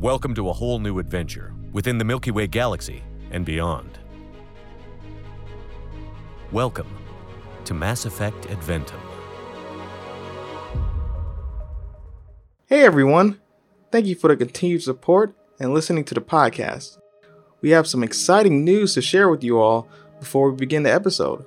Welcome to a whole new adventure within the Milky Way galaxy and beyond. Welcome to Mass Effect Adventum. Hey everyone! Thank you for the continued support and listening to the podcast. We have some exciting news to share with you all before we begin the episode.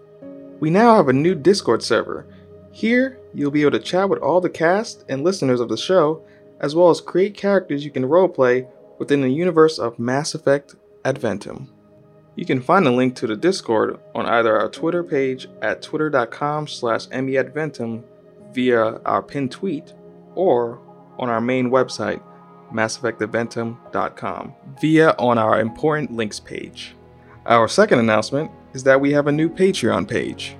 We now have a new Discord server. Here, you'll be able to chat with all the cast and listeners of the show, as well as create characters you can roleplay within the universe of Mass Effect Adventum. You can find a link to the Discord on either our Twitter page at twitter.com slash meadventum via our pinned tweet or on our main website, masseffectadventum.com, via on our important links page. Our second announcement is that we have a new Patreon page.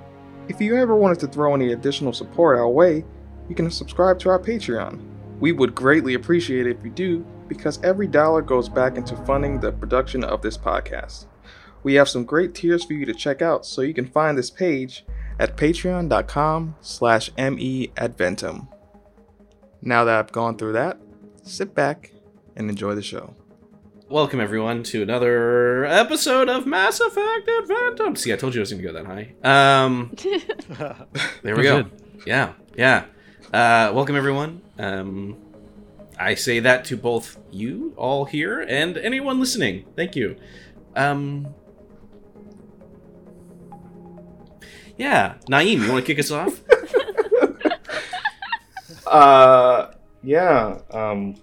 If you ever wanted to throw any additional support our way, you can subscribe to our Patreon. We would greatly appreciate it if you do, because every dollar goes back into funding the production of this podcast. We have some great tiers for you to check out, so you can find this page at patreon.com slash meadventum. Now that I've gone through that, sit back and enjoy the show. Welcome everyone to another episode of Mass Effect Adventum. See, I told you I was going to go that high. Um, there we go. Good. Yeah, yeah. Uh, welcome everyone. Um, I say that to both you all here and anyone listening. Thank you. Um, yeah, Naeem, you want to kick us off? Uh, yeah. Um,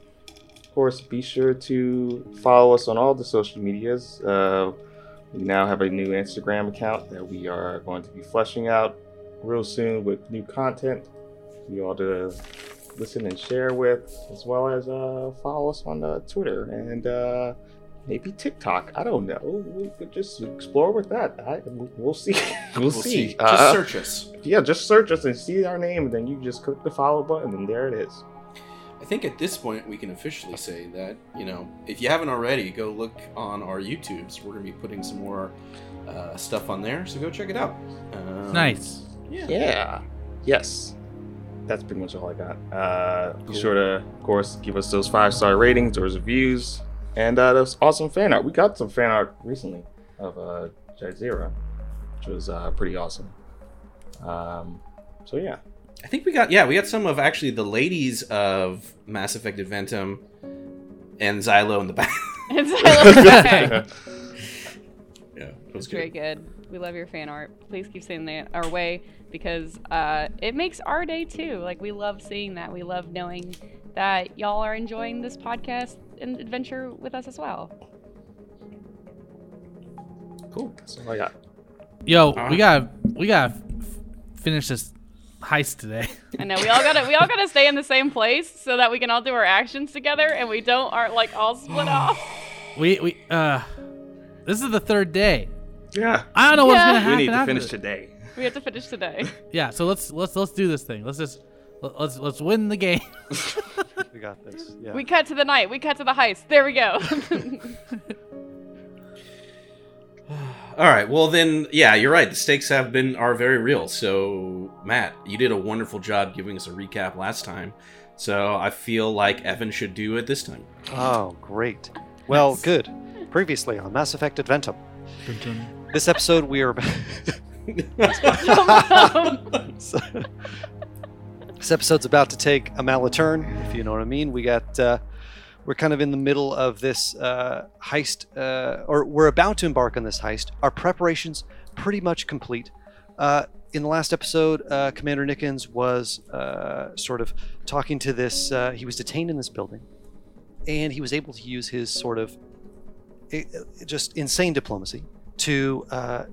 of course, be sure to follow us on all the social medias. Uh, we now have a new Instagram account that we are going to be fleshing out real soon with new content you all to listen and share with, as well as uh, follow us on uh, Twitter and uh, maybe TikTok. I don't know. We could just explore with that. I, we'll see. we'll, see. Just Uh, search us. yeah, just search us and see our name, and then you just click the follow button, and there it is. I think at this point we can officially say that you know if you haven't already, go look on our YouTubes. We're gonna be putting some more uh, stuff on there, so go check it out. Um, Nice. Yeah. Yeah. Yes. That's pretty much all I got. Uh, Cool. Be sure to, of course, give us those five star ratings, or reviews, and uh, those awesome fan art. We got some fan art recently of uh, Jazeera, which was uh, pretty awesome. Um, so yeah. I think we got yeah we got some of actually the ladies of Mass Effect Adventum and Xylo in the back. It's I love that. yeah, it was It's very good. good. We love your fan art. Please keep sending that our way because uh, it makes our day too. Like we love seeing that. We love knowing that y'all are enjoying this podcast and adventure with us as well. Cool. That's all I got. Yo, Alright. we gotta we gotta f- finish this heist today. I know we all gotta we all gotta stay in the same place so that we can all do our actions together and we don't aren't like all split off. we we uh, this is the third day. Yeah. I don't know what's Yeah. gonna happen. We need to after finish this. today. We have to finish today. Yeah, so let's let's let's do this thing. Let's just let- let's let's win the game. We got this. Yeah. We cut to the night. We cut to the heist. There we go. All right. Well then, yeah, you're right. The stakes have been are very real. So Matt, you did a wonderful job giving us a recap last time. So I feel like Evan should do it this time. Oh, great. Well, Nice. good. Previously on Mass Effect Adventum. This episode we are This episode's about to take a malaturn, if you know what I mean. We got uh, we're kind of in the middle of this uh, heist, uh, or we're about to embark on this heist. Our preparations pretty much complete. Uh, in the last episode, uh, Commander Nickens was uh, sort of talking to this. Uh, he was detained in this building, and he was able to use his sort of eh, eh, just insane diplomacy to uh,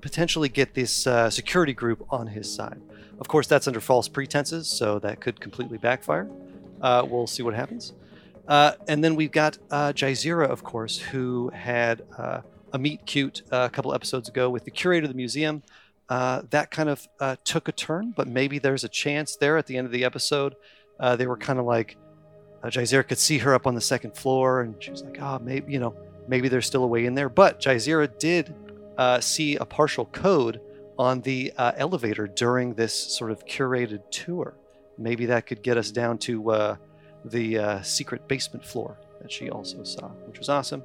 potentially get this uh, security group on his side. Of course, that's under false pretenses, so that could completely backfire. Uh, we'll see what happens. Uh, and then we've got uh, Jazeera, of course, who had uh, a meet cute uh, a couple episodes ago with the curator of the museum. Uh, that kind of took a turn, but maybe there's a chance there at the end of the episode. They were kind of like, uh, Jazeera could see her up on the second floor, and she was like, "Ah, maybe you know, maybe there's still a way in there." But Jazeera did uh, see a partial code on the uh, elevator during this sort of curated tour. Maybe that could get us down to uh, the uh, secret basement floor. that she also saw, which was awesome.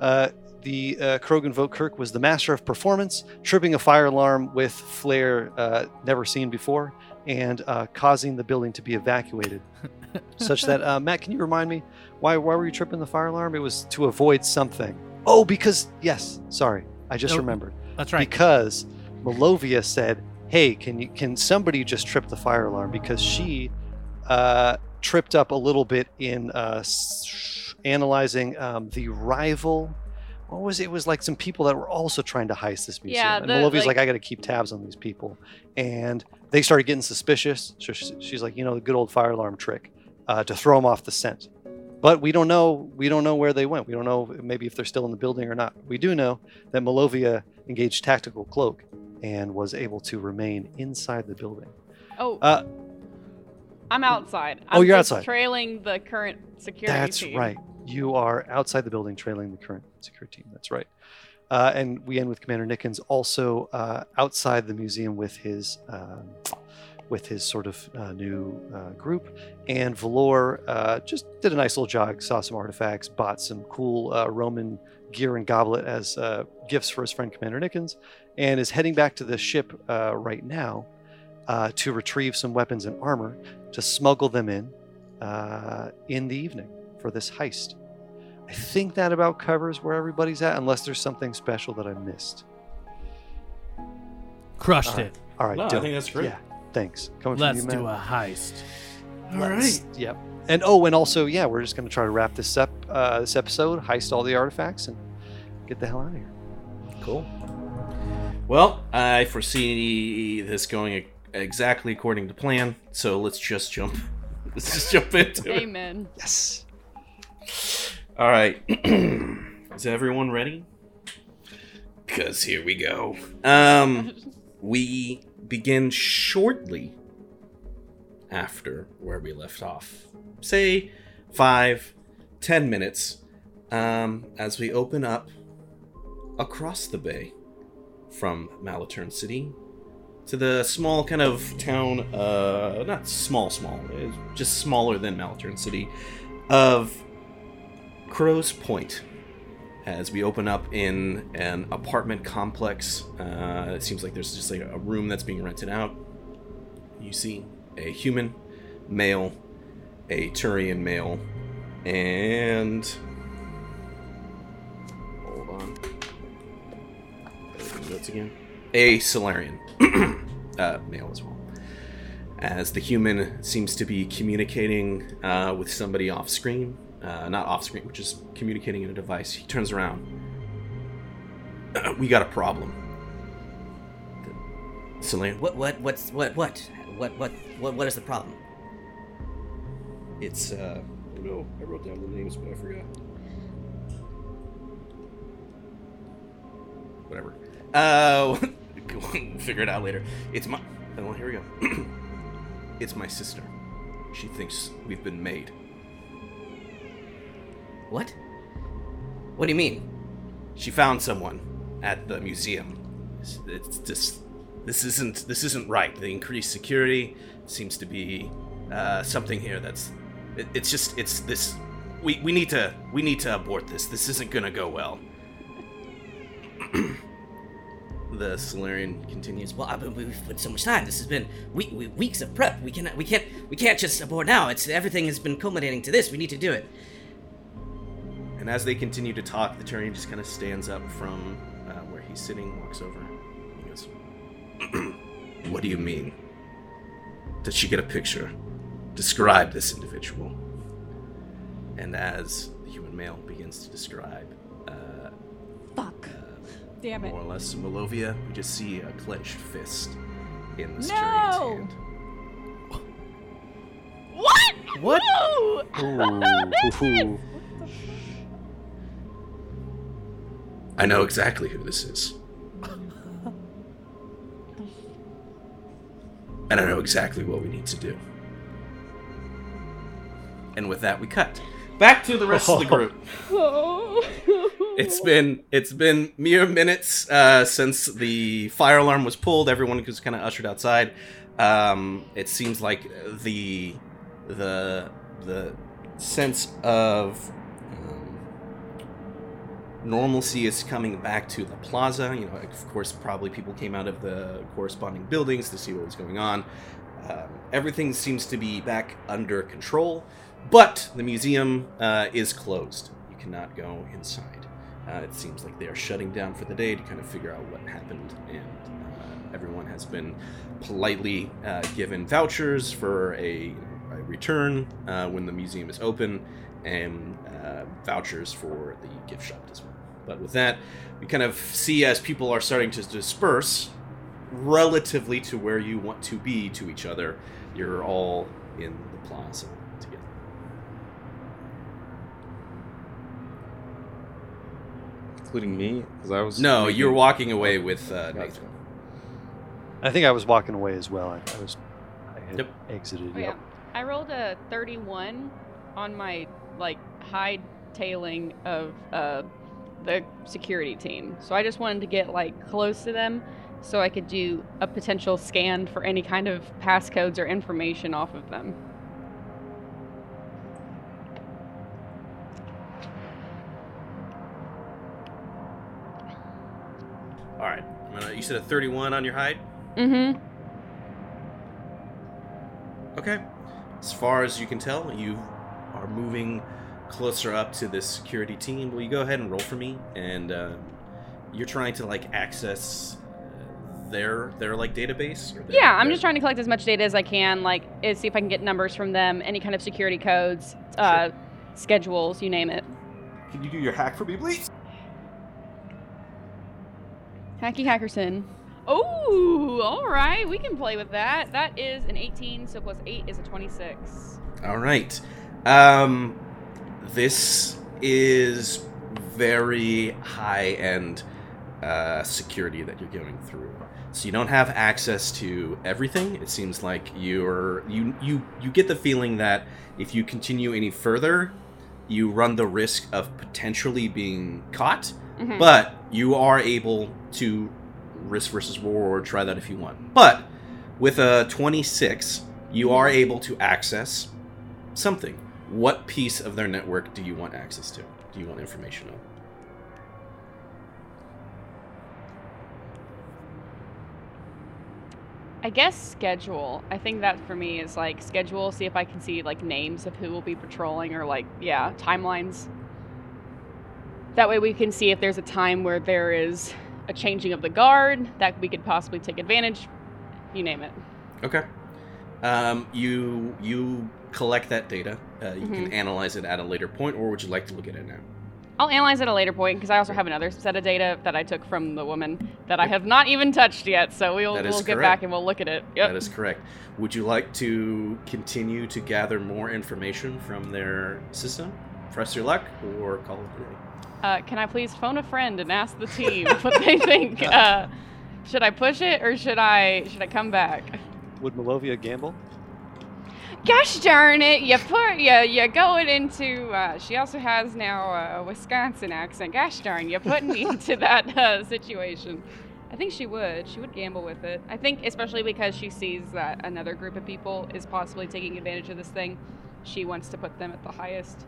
Uh, the uh, Krogan Vokirk was the master of performance, tripping a fire alarm with flair uh, never seen before, and uh, causing the building to be evacuated. such that uh, Matt, can you remind me why why were you tripping the fire alarm? It was to avoid something. Oh, because yes, sorry, I just remembered. That's right. Because Malovia said, "Hey, can you can somebody just trip the fire alarm?" Because she uh, tripped up a little bit in uh, analyzing um, the rival. What was it? It was like some people that were also trying to heist this museum. Yeah, and the, Malovia's like- like, I got to keep tabs on these people, and they started getting suspicious. So she's, she's like, you know, the good old fire alarm trick uh, to throw them off the scent. But we don't know. We don't know where they went. We don't know maybe if they're still in the building or not. We do know that Malovia engaged tactical cloak and was able to remain inside the building. Oh, Uh, I'm outside. oh, I'm you're just outside. Trailing the current security That's team. right. You are outside the building trailing the current security team. That's right. Uh, and we end with Commander Nickens also uh, outside the museum with his um, with his sort of uh, new uh, group. And Valor uh, just did a nice little jog, saw some artifacts, bought some cool uh, Roman gear and goblet as uh, gifts for his friend Commander Nickens, and is heading back to the ship uh, right now uh, to retrieve some weapons and armor to smuggle them in uh, in the evening for this heist. I think that about covers where everybody's at, unless there's something special that I missed. Crushed Alright. it. All right, No, I think that's great. Yeah, thanks. Coming Let's from you, do a heist. All Let's- Yep. And oh, and also, yeah, we're just gonna try to wrap this up, uh, this episode, heist all the artifacts, and get the hell out of here. Cool. Well, I foresee this going e- exactly according to plan, so let's just jump. Let's just jump into it. Amen. Yes. All right. Is everyone ready? Because here we go. Um, we begin shortly after where we left off. Say five, ten minutes, um, as we open up across the bay from Malaturn City to the small kind of town, uh, not small, small, uh, just smaller than Malaturn City, of Crow's Point. As we open up in an apartment complex, uh, it seems like there's just like a room that's being rented out. You see a human, male, a Turian male, and hold on, notes again. A Salarian, uh, male as well. As the human seems to be communicating uh, with somebody off screen, uh, not off screen, which is communicating in a device. He turns around. we got a problem. Salarian, What? What? What's what? What? What? What? What? What is the problem? It's uh oh no, I wrote down the names but I forgot. Whatever. Uh figure it out later. It's my oh, here we go. it's my sister. She thinks we've been made. What? What do you mean? She found someone at the museum. It's, just this isn't this isn't right. The increased security seems to be uh, something here that's it, it's just it's this we, we need to we need to abort this. This isn't gonna go well. the Salarian continues. Well, I, we've put so much time. This has been we, we, weeks of prep. We cannot. We can't. We can't just abort now. It's everything has been culminating to this. We need to do it. And as they continue to talk, the Turian just kind of stands up from uh, where he's sitting, walks over. He goes, What do you mean? Did she get a picture? Describe this individual. And as the human male begins to describe, uh, Fuck. Damn it. more or less Malovia, we just see a clenched fist in the No! Turian's hand. What? What? No! I know exactly who this is. and I know exactly what we need to do. And with that, we cut back to the rest of the group. It's been it's been mere minutes uh, since the fire alarm was pulled. Everyone was kind of ushered outside. Um, it seems like the the the sense of normalcy is coming back to the plaza. You know, of course, probably people came out of the corresponding buildings to see what was going on. Um, everything seems to be back under control, but the museum uh, is closed. You cannot go inside. Uh, it seems like they are shutting down for the day to kind of figure out what happened, and uh, everyone has been politely uh, given vouchers for a, a return uh, when the museum is open, and uh, vouchers for the gift shop as well. But with that, we kind of see as people are starting to disperse relatively to where you want to be to each other, you're all in the plaza together. Including me, because I was. No, making- you're walking away with uh, Gotcha. Nathan. I think I was walking away as well. I, I was. I had Yep. exited. Oh, yep. yeah. I rolled a 31 on my like hide tailing of uh, the security team. So I just wanted to get like close to them so I could do a potential scan for any kind of passcodes or information off of them. All right. I'm gonna- you said a 31 on your hide. Mm-hmm. Okay. As far as you can tell, you are moving closer up to this security team. Will you go ahead and roll for me? And uh, you're trying to like access uh, their their like database. Or their, Yeah, I'm their- just trying to collect as much data as I can, like see if I can get numbers from them, any kind of security codes, uh, schedules, you name it. Can you do your hack for me, please? Hacky Hackerson. Oh, all right. We can play with that. That is an 18, so plus 8 is a 26. All right. Um, this is very high end uh, security that you're going through. So you don't have access to everything. It seems like you're you you you get the feeling that if you continue any further, you run the risk of potentially being caught. Mhm. But you are able to risk versus reward try that if you want. But with a 26, you are able to access something. What piece of their network do you want access to? Do you want information on? I guess schedule. I think that for me is like schedule, see if I can see like names of who will be patrolling or like, yeah, timelines. That way we can see if there's a time where there is a changing of the guard that we could possibly take advantage. You name it. Okay. Um, you you collect that data. Uh, you can Mhm. analyze it at a later point, or would you like to look at it now? I'll analyze it at a later point because I also have another set of data that I took from the woman that I have not even touched yet. So we'll, we'll get correct. back and we'll look at it. Yep. That is correct. Would you like to continue to gather more information from their system? Press your luck, or call it a day. Uh, can I please phone a friend and ask the team what they think? Uh, should I push it or should I should I come back? Would Malovia gamble? Gosh darn it! You put you you're going into. Uh, she also has now a Wisconsin accent. Gosh darn, you're putting me into that uh, situation. I think she would. She would gamble with it. I think especially because she sees that another group of people is possibly taking advantage of this thing. She wants to put them at the highest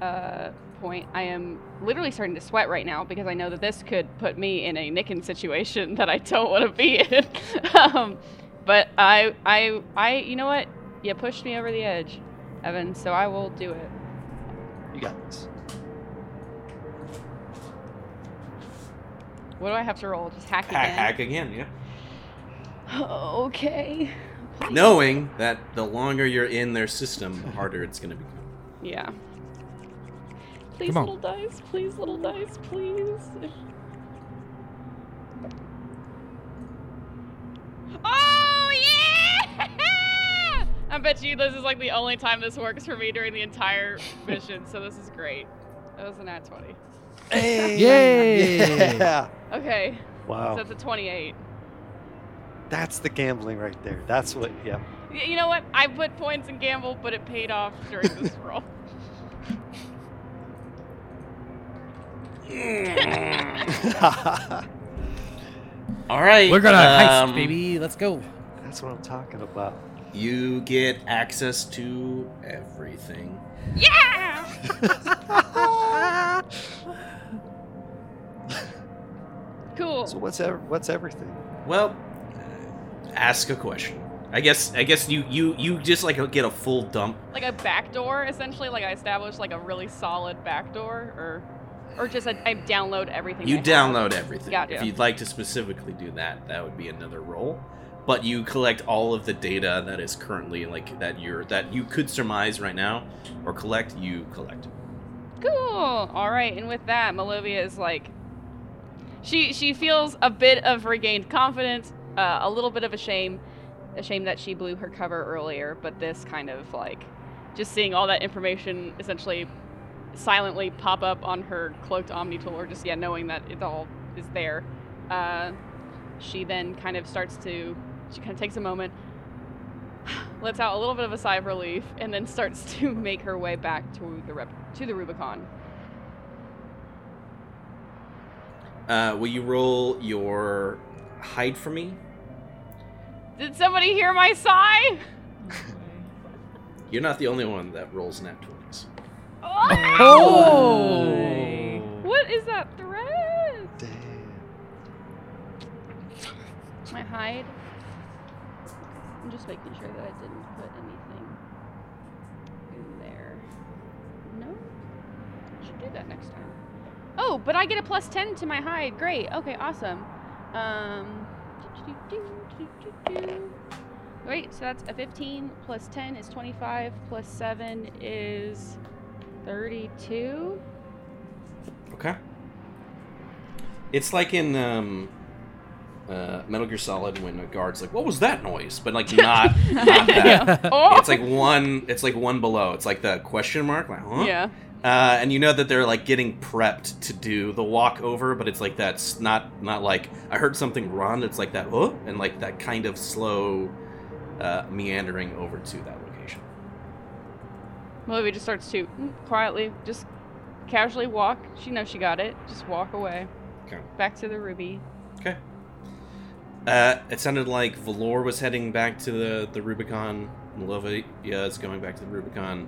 uh, point. I am literally starting to sweat right now because I know that this could put me in a nicking situation that I don't want to be in. um, but I, I, I, you know what? You pushed me over the edge, Evan. So I will do it. You got this. What do I have to roll? Just hack Hack, again. hack again, yeah. Okay. Knowing that the longer you're in their system, the harder it's going to become. Yeah. Please, Come on. little dice. Please, little dice. Please. Oh yeah! I bet you this is like the only time this works for me during the entire mission, so this is great. That was an at 20. Hey! Yay! Yeah! Okay, Wow. so that's a 28. That's the gambling right there. That's what, yeah. Y- You know what? I put points in gamble, but it paid off during this roll. Yeah. All right. We're gonna heist, um, baby. Let's go. That's what I'm talking about. You get access to everything. Yeah! Cool. So what's ev- what's everything? Well, uh, ask a question. I guess I guess you you you just like get a full dump. Like a back door, essentially. Like I established like a really solid back door, or or just I, I download everything. You I have. download everything. Gotcha. If you'd like to specifically do that, that would be another role. But you collect all of the data that is currently like that you're that you could surmise right now or collect. You collect. Cool. All right, and with that, Malovia is like, she she feels a bit of regained confidence, uh, a little bit of a shame, a shame that she blew her cover earlier. But this kind of like, just seeing all that information essentially silently pop up on her cloaked Omni tool, or just yeah, knowing that it all is there. Uh, she then kind of starts to, she kind of takes a moment, lets out a little bit of a sigh of relief, and then starts to make her way back to the rep- to the Rubicon. Uh, will you roll your hide for me? Did somebody hear my sigh? You're not the only one that rolls nat twenties. Oh! What is that thread? Damn. My hide. Just making sure that I didn't put anything in there. No? Should do that next time. Oh, but I get a plus 10 to my hide. Great. Okay, awesome. Um. Wait, so that's a 15 plus 10 is 25 plus 7 is 32. Okay. It's like in um, uh, Metal Gear Solid when a guard's like, "What was that noise?" But like not, not that. Oh! It's like one. It's like one below. It's like the question mark. Like, huh? Yeah. Uh, and you know that they're like getting prepped to do the walk over, but it's like that's not not like I heard something run. It's like that, oh, and like that kind of slow uh, meandering over to that location. Olivia just starts to mm, quietly, just casually walk. She knows she got it. Just walk away. Okay. Back to the ruby. Okay. Uh, it sounded like Valor was heading back to the the Rubicon. Malovia is going back to the Rubicon.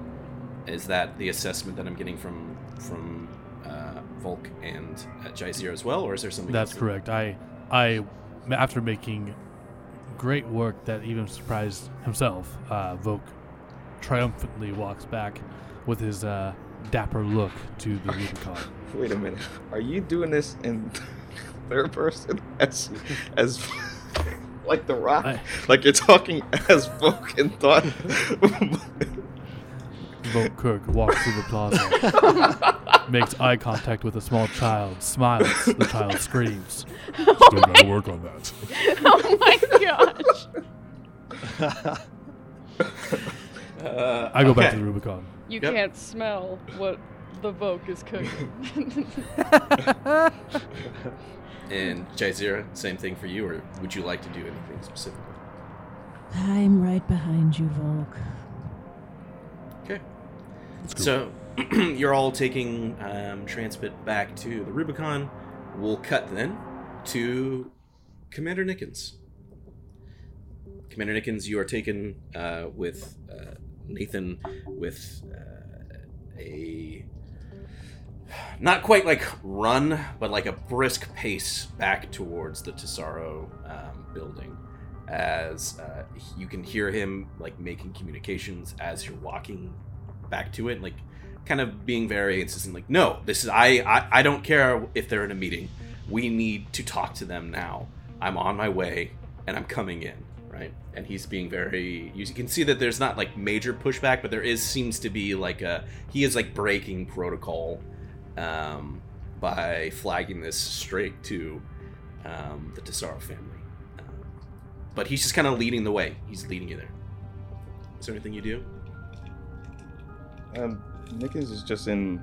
Is that the assessment that I'm getting from from uh, Volk and uh, Jaizir as well, or is there something? That's else? correct. I, I, after making great work that even surprised himself, uh, Voke triumphantly walks back with his uh, dapper look to the Rubicon. Wait a minute. Are you doing this in third person as as like the rock? I- like you're talking as folk and thought. Voke Kirk walks through the plaza, makes eye contact with a small child, smiles. The child screams. Still gotta work on that. oh my gosh. Uh, I go back to the Rubicon. You Yep. can't smell what the Voke is cooking. And Jazeera, same thing for you, or would you like to do anything specifically? I'm right behind you, Volk. Okay. Let's. So you're all taking um, Transpit back to the Rubicon. We'll cut then to Commander Nickens. Commander Nickens, you are taken uh, with uh, Nathan with uh, a not quite like run, but like a brisk pace back towards the Tesoro um, building. As uh, you can hear him like making communications as you're walking back to it, like kind of being very insistent, like, no, this is I, I I don't care if they're in a meeting. We need to talk to them now. I'm on my way and I'm coming in, right? And he's being very you can see that there's not like major pushback, but there is seems to be like a he is like breaking protocol um, by flagging this straight to um, the Tesoro family. Um, but he's just kind of leading the way. He's leading you there. Is there anything you do? um, Nickens is just in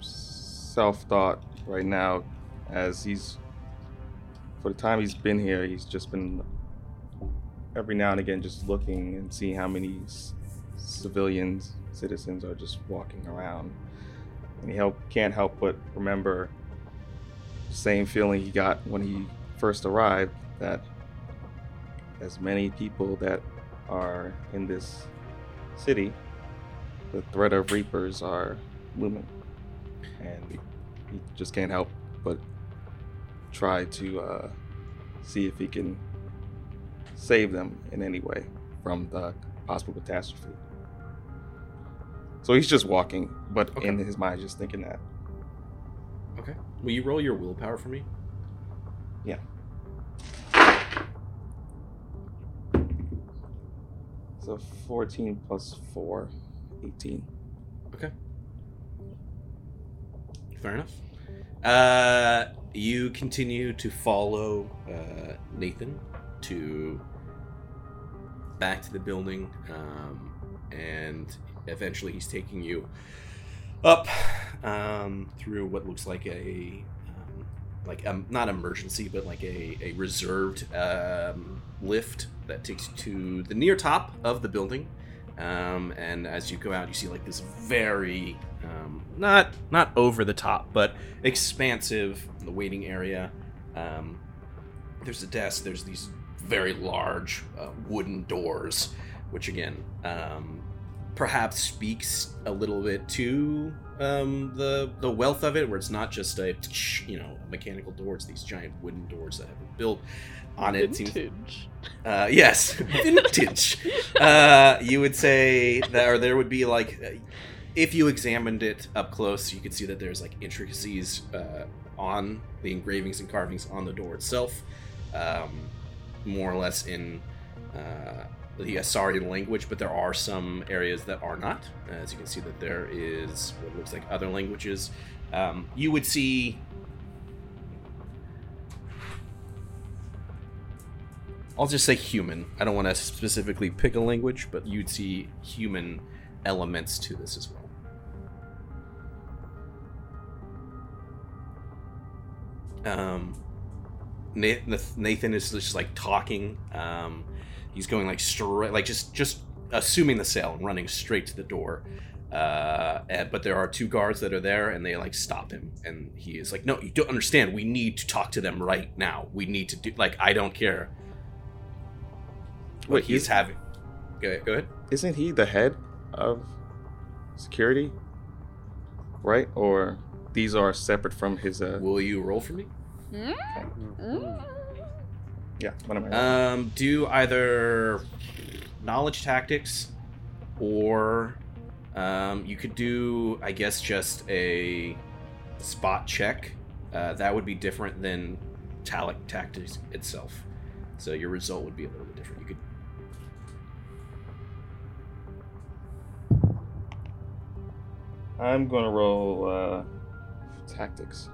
self thought right now, as he's for the time he's been here, he's just been every now and again just looking and seeing how many s- civilians, citizens are just walking around, and he help, can't help but remember the same feeling he got when he first arrived that as many people that are in this city the threat of reapers are looming and he just can't help but try to uh, see if he can save them in any way from the possible catastrophe. So he's just walking, but Okay. in his mind, just thinking that. Okay. Will you roll your willpower for me? Yeah. So 14 plus 4, 18. Okay. Fair enough. Uh, you continue to follow uh, Nathan to back to the building, um, and eventually he's taking you up um, through what looks like a um, like um, not emergency, but like a, a reserved um, lift that takes you to the near top of the building. Um, and as you go out, you see like this very um, not not over the top, but expansive the waiting area. Um, there's a desk. There's these very large uh, wooden doors, which again um, perhaps speaks a little bit to um, the the wealth of it, where it's not just a you know mechanical door. It's these giant wooden doors that have been built on it. Vintage. uh, yes, vintage. uh, you would say that, or there would be like, uh, if you examined it up close, you could see that there's like intricacies uh, on the engravings and carvings on the door itself, um, more or less in uh, the Asarian language, but there are some areas that are not. As you can see, that there is what looks like other languages. Um, you would see I'll just say human. I don't want to specifically pick a language, but you'd see human elements to this as well. Um, Nathan is just like talking. Um, he's going like straight, like just just assuming the sale and running straight to the door. Uh, and, but there are two guards that are there, and they like stop him, and he is like, "No, you don't understand. We need to talk to them right now. We need to do like I don't care." what Wait, he's is- having. Go, ahead, go ahead. Isn't he the head of security? Right? Or these are separate from his. Uh, Will you roll for me? Yeah, what am I? Um, do either knowledge tactics, or um, you could do, I guess, just a spot check. Uh, that would be different than talic tactics itself. So your result would be a little bit different. You could. I'm gonna roll uh, tactics.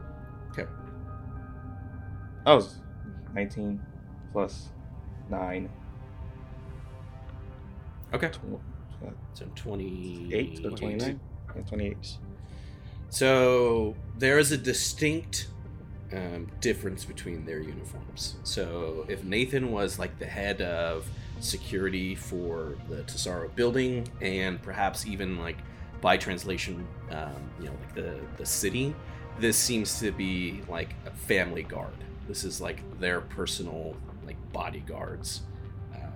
Okay. I was 19 plus 9. Okay. Tw- uh, So twenty 8 or 29? Yeah, 28. So there is a distinct um, difference between their uniforms. So if Nathan was like the head of security for the Tesoro building, and perhaps even like by translation, um, you know, like the the city, this seems to be like a family guard. This is like their personal like bodyguards. Um,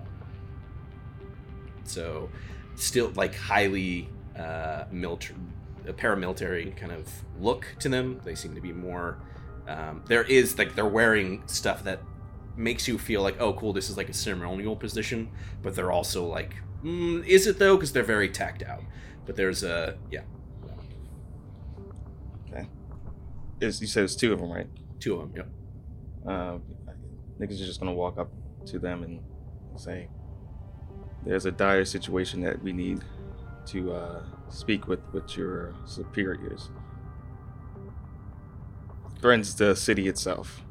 so still like highly uh, military, a paramilitary kind of look to them. They seem to be more. Um, there is like they're wearing stuff that makes you feel like, oh, cool, this is like a ceremonial position. But they're also like, mm, is it though? Because they're very tacked out. But there's a yeah, Okay. Is you said it's two of them, right? two of them. Yep. Uh, Nickens are just gonna walk up to them and say, "There's a dire situation that we need to uh, speak with with your superiors. Threatens the city itself."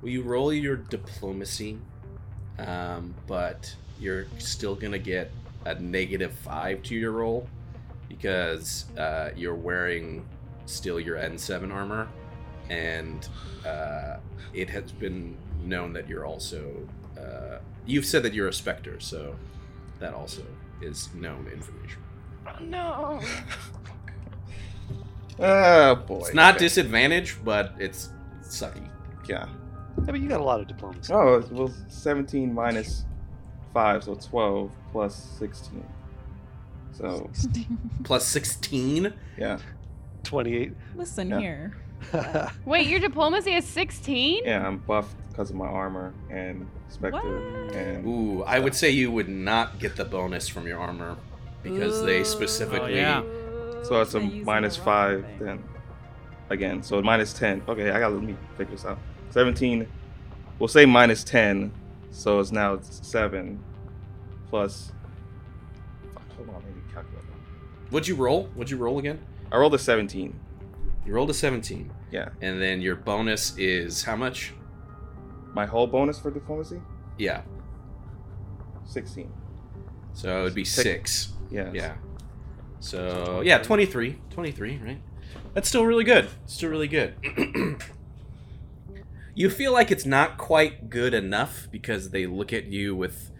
Will you roll your diplomacy? Um, but you're still gonna get a negative five to your roll because uh, you're wearing still your N7 armor, and uh, it has been known that you're also. Uh, you've said that you're a specter, so that also is known information. Oh no. Oh boy. It's not Okay. disadvantage, but it's sucky. Yeah. Yeah, but you got a lot of diplomacy. Oh, it was 17 minus 5, so 12 plus 16. So, Plus 16. yeah. 28. Listen Yeah. here. Wait, your diplomacy is 16? Yeah, I'm buffed because of my armor and perspective What? and Ooh, I would say you would not get the bonus from your armor because they specifically. Oh, yeah. so it's a I used minus the wrong five thing. then. Again, so minus ten. Okay, I gotta let me figure this out. Seventeen. We'll say minus ten, so it's now seven plus. Hold on, I need to calculate. What'd you roll? What'd you roll again? I rolled a seventeen. You rolled a 17. Yeah, And then your bonus is how much? my whole bonus for diplomacy, Yeah. sixteen. So it would be Six. six. Yeah. Yeah. So, yeah, 23. 23, right? That's still really good. Still really good. you feel like it's not quite good enough because they look at you with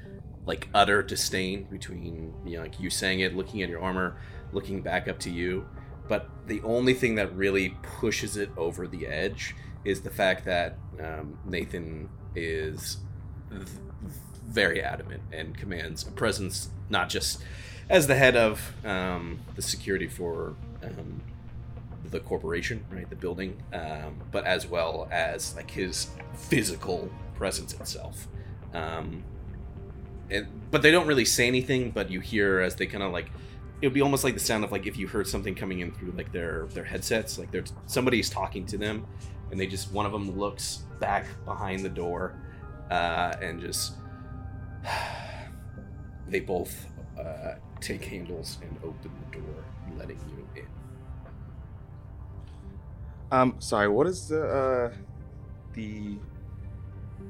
like utter disdain between you know like you saying it looking at your armor looking back up to you but the only thing that really pushes it over the edge is the fact that um, nathan is very adamant and commands a presence not just as the head of um, the security for um, the corporation, right, the building, um, but as well as like his physical presence itself. Um, and, but they don't really say anything, but you hear as they kind of like it would be almost like the sound of like if you heard something coming in through like their their headsets, like there's somebody's talking to them, and they just one of them looks back behind the door, uh, and just they both uh, take handles and open the door, letting you in. Um, sorry. What is the uh, the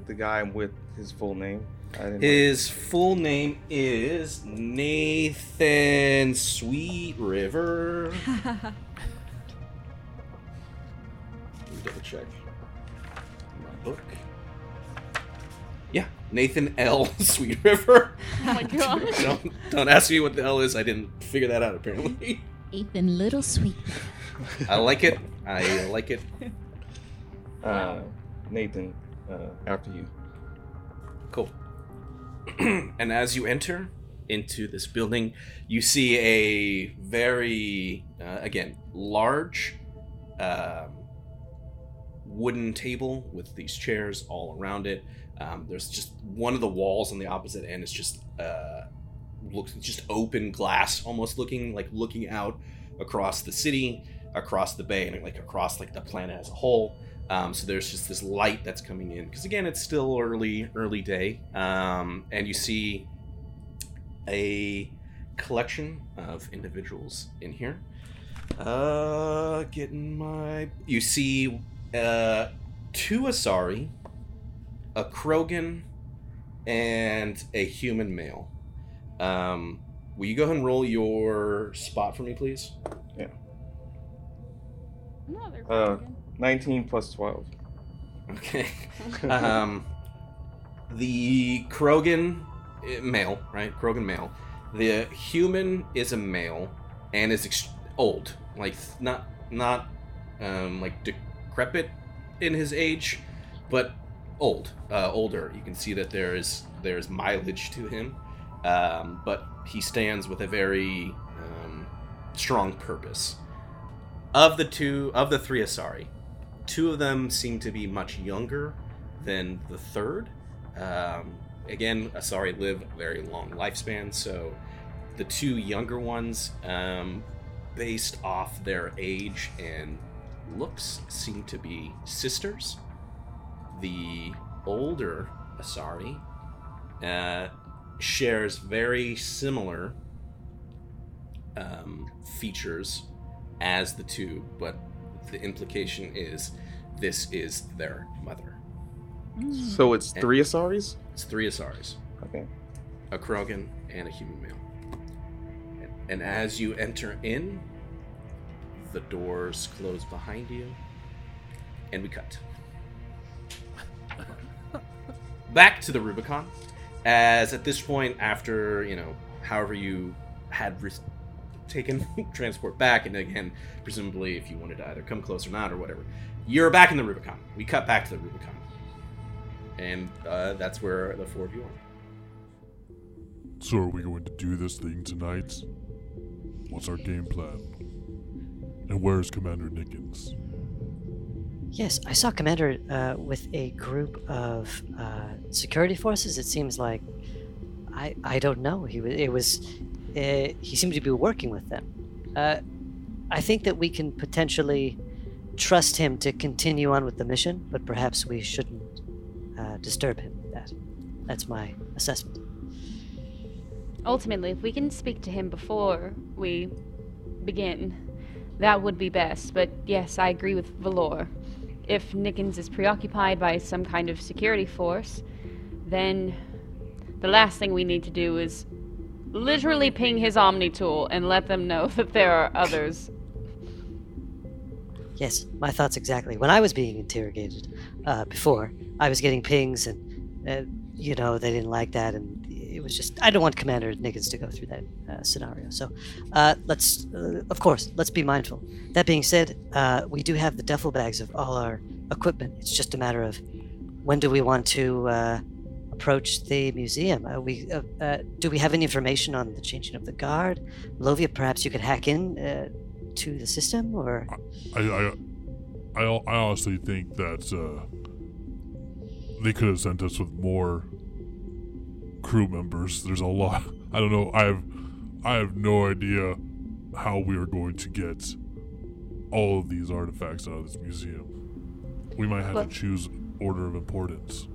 the guy with? His full name? I didn't His full name is Nathan Sweet River. Let me double check my book. Yeah, Nathan L. Sweet River. Oh my god. don't, don't ask me what the L is. I didn't figure that out apparently. Ethan Little Sweet. I like it. I like it. Uh, Nathan, uh, after you. Cool. and as you enter into this building, you see a very, uh, again, large um, wooden table with these chairs all around it. Um, there's just one of the walls on the opposite end is just uh, looks just open glass, almost looking like looking out across the city, across the bay, and like across like the planet as a whole. Um, so there's just this light that's coming in because again, it's still early, early day, um, and you see a collection of individuals in here. Uh, getting my. You see, uh, two Asari, a Krogan, and a human male. Um, will you go ahead and roll your spot for me, please? Yeah. they're Uh, fine. 19 plus 12. Okay. um, the Krogan eh, male, right? Krogan male. The human is a male and is ex- old, like not not um, like decrepit in his age, but old, uh, older. You can see that there is there's mileage to him, um, but he stands with a very um, strong purpose. Of the two, of the three Asari, two of them seem to be much younger than the third. Um, again, Asari live very long lifespans, so the two younger ones, um, based off their age and looks, seem to be sisters. The older Asari uh, shares very similar um, features as the two, but the implication is this is their mother. Mm. So it's three Asaris? It's three Asaris, Okay. a Krogan, and a human male. And, and as you enter in, the doors close behind you, and we cut. Back to the Rubicon, as at this point, after you know, however you had re- taken transport back, and again, presumably if you wanted to either come close or not or whatever, you're back in the Rubicon. We cut back to the Rubicon, and uh, that's where the four of you are. So are we going to do this thing tonight? What's our game plan? And where's Commander Nickens? Yes, I saw Commander uh, with a group of uh, security forces. It seems like I I don't know. He was it was uh, he seemed to be working with them. Uh, I think that we can potentially trust him to continue on with the mission, but perhaps we shouldn't uh, disturb him with that. That's my assessment. Ultimately, if we can speak to him before we begin, that would be best. But yes, I agree with Valor. If Nickens is preoccupied by some kind of security force, then the last thing we need to do is literally ping his Omni tool and let them know that there are others. Yes, my thoughts exactly. When I was being interrogated uh, before, I was getting pings, and uh, you know they didn't like that, and it was just I don't want Commander Nickens to go through that uh, scenario. So uh, let's, uh, of course, let's be mindful. That being said, uh, we do have the duffel bags of all our equipment. It's just a matter of when do we want to approach the museum? Uh, we uh, uh, do we have any information on the changing of the guard? Lovia, perhaps you could hack in uh, to the system, or I, I, I, I honestly think that uh, they could have sent us with more crew members. There's a lot. I don't know. I have, I have no idea how we are going to get all of these artifacts out of this museum. We might have Well- to choose order of importance.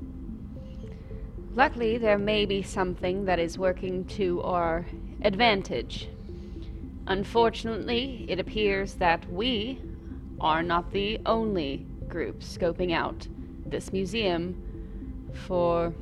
Luckily, there may be something that is working to our advantage. Unfortunately, it appears that we are not the only group scoping out this museum for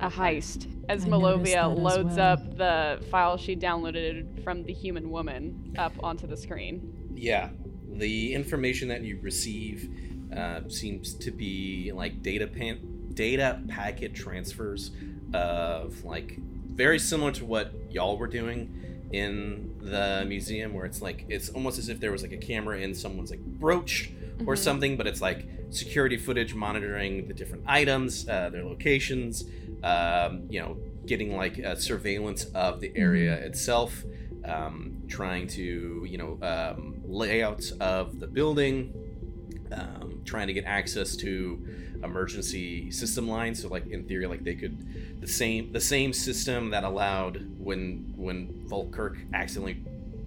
a heist. As I Malovia that as loads well. up the file she downloaded from the human woman up onto the screen. Yeah, the information that you receive uh, seems to be like data pan- data packet transfers of like very similar to what y'all were doing in the museum, where it's like it's almost as if there was like a camera in someone's like brooch or Mhm. something, but it's like security footage monitoring the different items, uh, their locations, um, you know, getting like a surveillance of the area itself, um, trying to, you know, um, layouts of the building, um, trying to get access to emergency system lines. So, like in theory, like they could the same the same system that allowed when when Volkirk accidentally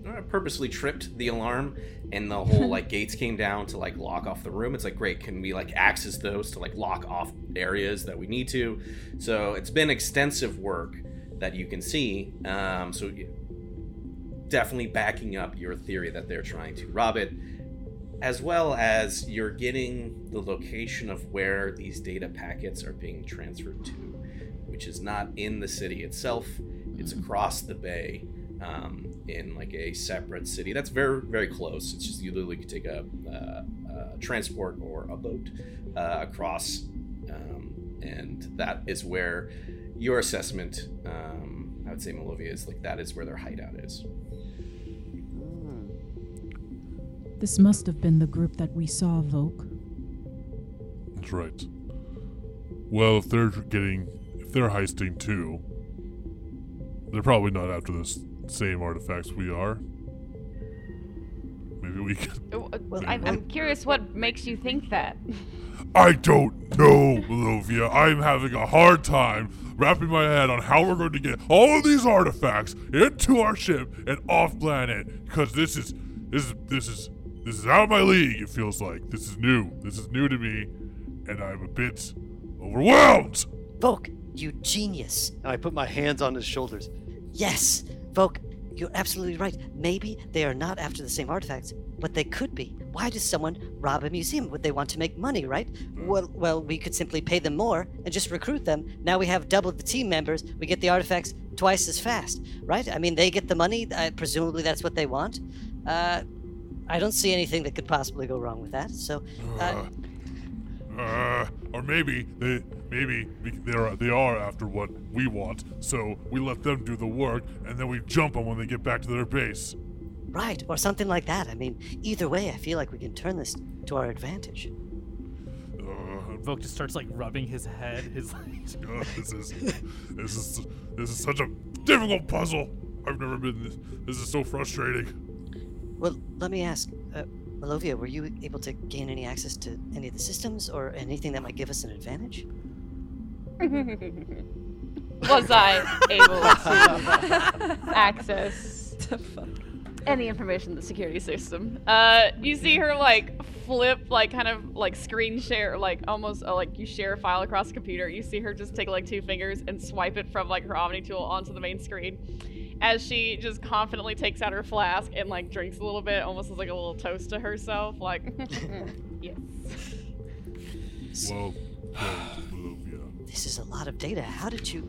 uh, purposely tripped the alarm and the whole like gates came down to like lock off the room. It's like great can we like access those to like lock off areas that we need to? So it's been extensive work that you can see. Um, so definitely backing up your theory that they're trying to rob it as well as you're getting the location of where these data packets are being transferred to which is not in the city itself. It's across the bay um, in like a separate city. That's very very close. It's just you literally could take a, uh, a transport or a boat uh, across um, and that is where your assessment um, i would say malovia is like that is where their hideout is This must have been the group that we saw, Voke. That's right. Well, if they're getting, if they're heisting too, they're probably not after the same artifacts we are. Maybe we can. Uh, I'm, I'm curious what makes you think that. I don't know, Malovia. I'm having a hard time wrapping my head on how we're going to get all of these artifacts into our ship and off planet. Because this is, this is, this is, this is out of my league. It feels like this is new. This is new to me, and I'm a bit overwhelmed. Volk, you genius. And I put my hands on his shoulders. Yes, Volk, you're absolutely right. Maybe they are not after the same artifacts, but they could be. Why does someone rob a museum? Would they want to make money, right? Well, well, we could simply pay them more and just recruit them. Now we have double the team members. We get the artifacts twice as fast, right? I mean, they get the money. Uh, presumably, that's what they want. Uh, I don't see anything that could possibly go wrong with that. So, uh, Uh, or maybe they, maybe they're they are after what we want. So we let them do the work, and then we jump them when they get back to their base. right, or something like that. I mean, either way, I feel like we can turn this to our advantage. Uh, Volk just starts like rubbing his head. His like, Uh, this is this is this is such a difficult puzzle. I've never been this. This is so frustrating. Well, let me ask, uh, Malovia, were you able to gain any access to any of the systems or anything that might give us an advantage? Was I able to access any information in the security system? Uh, you see her like flip, like kind of like screen share, like almost uh, like you share a file across the computer. You see her just take like two fingers and swipe it from like her Omni tool onto the main screen. As she just confidently takes out her flask and like drinks a little bit, almost as like a little toast to herself, like yes. Well, This is a lot of data. How did you?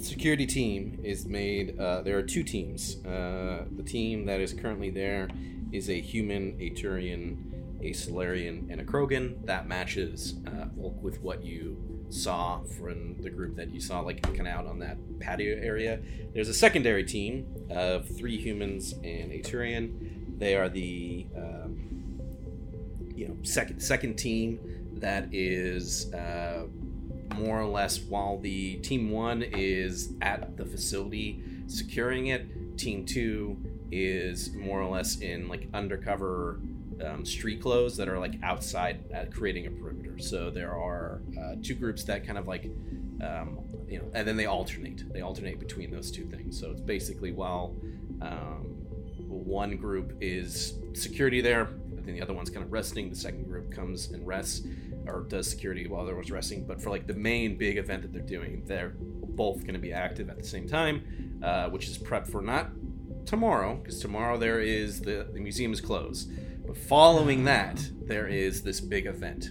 security team is made. Uh, there are two teams. Uh, the team that is currently there is a human, a Turian, a Salarian, and a Krogan. That matches uh, with what you saw from the group that you saw, like kind of out on that patio area. There's a secondary team of three humans and a Turian. They are the um, you know second second team that is uh, more or less while the team one is at the facility securing it team two is more or less in like undercover um, street clothes that are like outside at creating a perimeter. So there are uh, two groups that kind of like um, you know and then they alternate. They alternate between those two things. So it's basically while um, one group is security there then the other one's kind of resting the second group comes and rests or does security while the other one's resting. But for like the main big event that they're doing they're both going to be active at the same time uh, which is prep for not tomorrow because tomorrow there is the, the museum is closed but following that there is this big event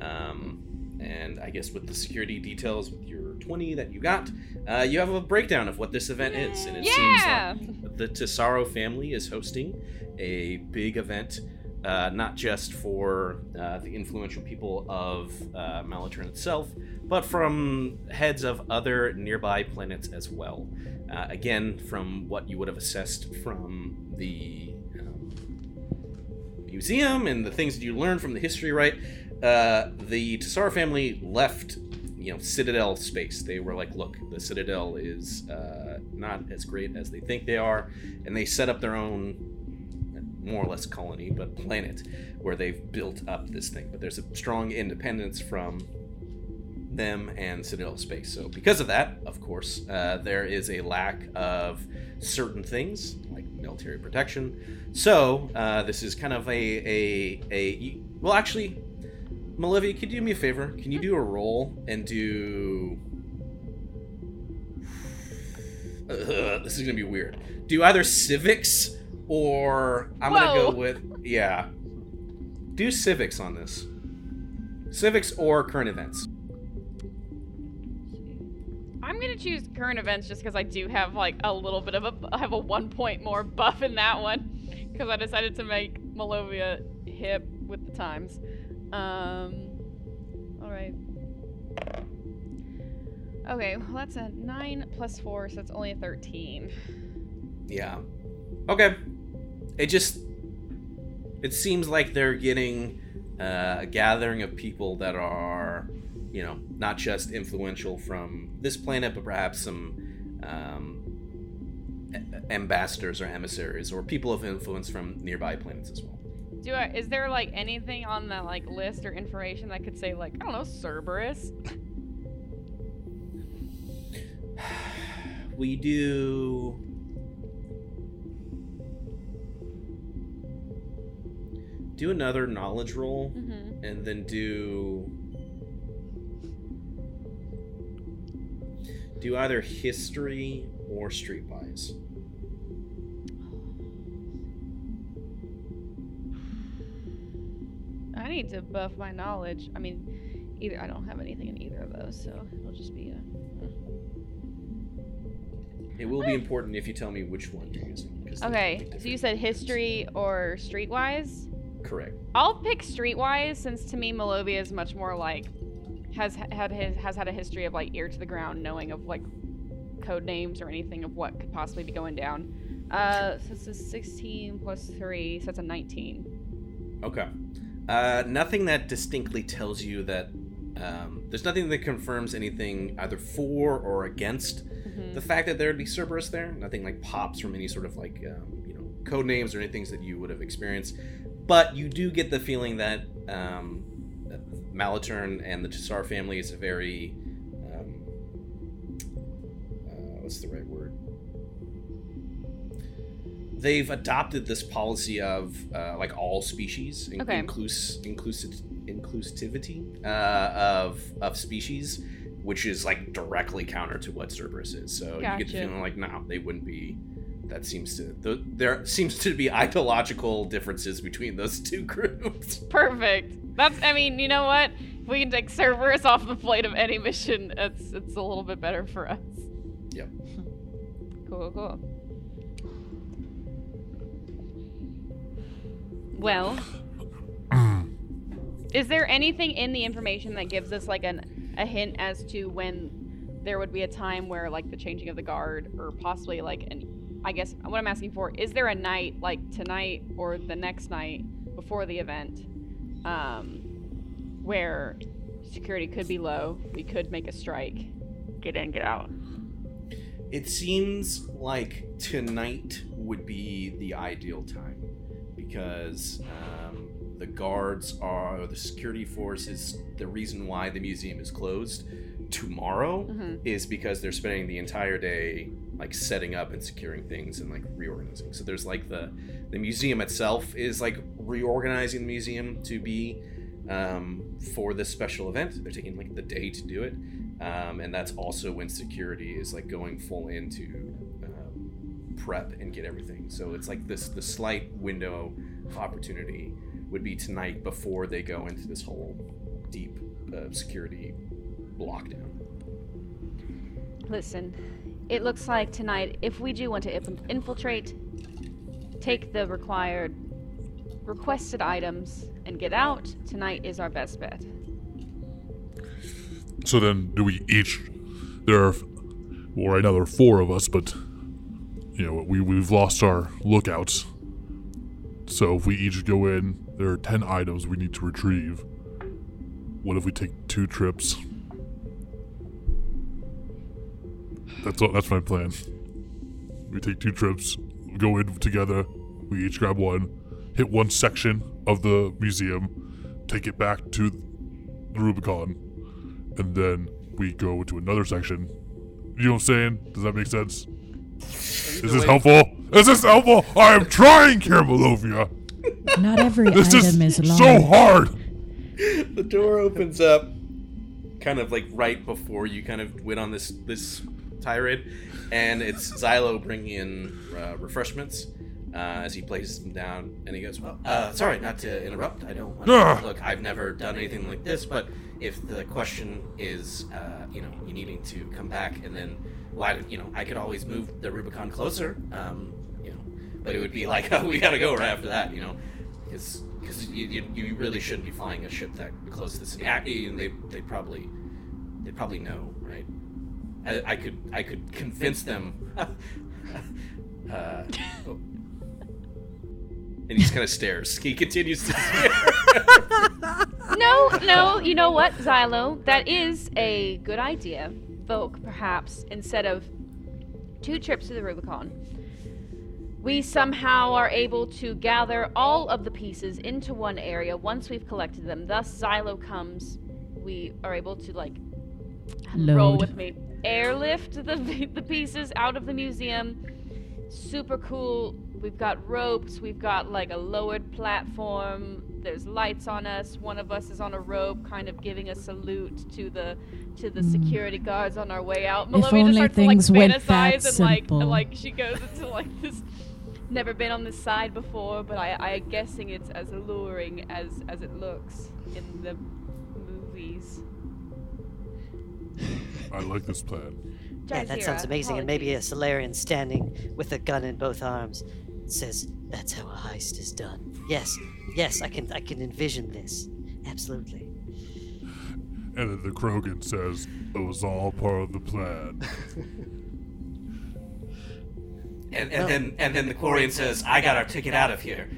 um, and i guess with the security details with your 20 that you got uh, you have a breakdown of what this event is and it Yeah. seems like the Tesaro family is hosting a big event uh, not just for uh, the influential people of uh, Malaturn itself, but from heads of other nearby planets as well. Uh, again, from what you would have assessed from the museum and the things that you learn from the history, right? Uh, the Tassar family left, you know, Citadel space. They were like, look, the Citadel is uh, not as great as they think they are, and they set up their own more or less colony, but planet, where they've built up this thing. But there's a strong independence from them and Citadel Space. So, because of that, of course, uh, there is a lack of certain things like military protection. So, uh, this is kind of a a a well, actually, Malovia, could you do me a favor? Can you do a roll and do? Ugh, this is gonna be weird. Do either civics or I'm gonna go with yeah. Do civics on this. Civics or current events. I'm gonna choose current events just because I do have like a little bit of a I have a one point more buff in that one because I decided to make Malovia hip with the times. Um, all right. Okay, well that's a nine plus four, so that's only a thirteen. Yeah. Okay. It just it seems like they're getting uh, a gathering of people that are, you know, not just influential from this planet, but perhaps some um, ambassadors or emissaries or people of influence from nearby planets as well. Do I? Is there like anything on the like list or information that could say like I don't know Cerberus? We do. Do another knowledge roll, Mhm. and then do. Do either history or streetwise. I need to buff my knowledge. I mean, either I don't have anything in either of those, so it'll just be a. It will be important if you tell me which one you're using. Okay, so you said history or streetwise. Correct. I'll pick streetwise since to me Malovia is much more like has had his has had a history of like ear to the ground, knowing of like code names or anything of what could possibly be going down. Uh, so this is 16 plus three, so that's a 19. Okay. Uh, nothing that distinctly tells you that. Um, there's nothing that confirms anything either for or against Mhm. the fact that there would be Cerberus there. Nothing like pops from any sort of like um, you know code names or any things that you would have experienced, but you do get the feeling that um, Malaturn and the Tassar family is a very um, uh, what's the right word? They've adopted this policy of uh, like all species, in- Okay. inclus- inclusive inclusivity uh, of of species, which is like directly counter to what Cerberus is. So you get the feeling like no, they wouldn't be. That seems to th- there seems to be ideological differences between those two groups. Perfect. That's. I mean, you know what? If we can take Cerberus off the plate of any mission, it's it's a little bit better for us. Yep. Cool, cool. Well, is there anything in the information that gives us like an a hint as to when there would be a time where like the changing of the guard or possibly like an I guess what I'm asking for is there a night like tonight or the next night before the event um where security could be low, we could make a strike, get in, get out. It seems like tonight would be the ideal time because um, the guards are, or the security force is the reason why the museum is closed. Tomorrow Mhm. is because they're spending the entire day like setting up and securing things and like reorganizing. So there's like the the museum itself is like reorganizing the museum to be um, for this special event. They're taking like the day to do it, um, and that's also when security is like going full into um, prep and get everything. So it's like this the slight window of opportunity would be tonight before they go into this whole deep uh, security lockdown. Listen, it looks like tonight, if we do want to infiltrate, take the required requested items and get out, tonight is our best bet. So then, do we each? There are, well, right now there are four of us, but you know we we've lost our lookouts. So if we each go in, there are ten items we need to retrieve. What if we take two trips? That's all, that's my plan. We take two trips, go in together. We each grab one, hit one section of the museum, take it back to the Rubicon, and then we go to another section. You know what I'm saying? Does that make sense? Is this helpful? Is this helpful? I am trying, Kermalovia. Not every This item is is long. so hard. the door opens up kind of like right before you kind of went on this this tirade and it's Xylo bringing in uh, refreshments uh, as he places them down and he goes well uh, sorry not to interrupt I don't want to look I've never done anything like this but if the question is uh, you know you needing to come back and then why you know I could always move the Rubicon closer um, you know but it would be like oh, we gotta go right after that you know because because you, you, you really shouldn't be flying a ship that close to the city. And they they probably they probably know, right? I, I could I could convince them. uh, oh. and he just kind of stares. He continues to stare. No, no, you know what, Xylo? That is a good idea. Volk, perhaps, instead of two trips to the Rubicon, we somehow are able to gather all of the pieces into one area once we've collected them. Thus, Xylo comes, we are able to, like, roll Load. with me, airlift the, the pieces out of the museum. Super cool. We've got ropes, we've got, like, a lowered platform. There's lights on us. One of us is on a rope, kind of giving a salute to the to the security guards on our way out. Hmm. If Malovia just only starts things to like went that and like simple. and, like she goes into like this. Never been on this side before, but I I'm guessing it's as alluring as as it looks in the movies. I like this plan. Yeah, that sounds Jazeera, amazing. And maybe a. Salarian standing with a gun in both arms says, "That's how a heist is done." Yes, yes, I can, I can envision this. Absolutely. And then the Krogan says, it was all part of the plan. And, and oh. then and then the Quarian says, "I got our ticket out of here."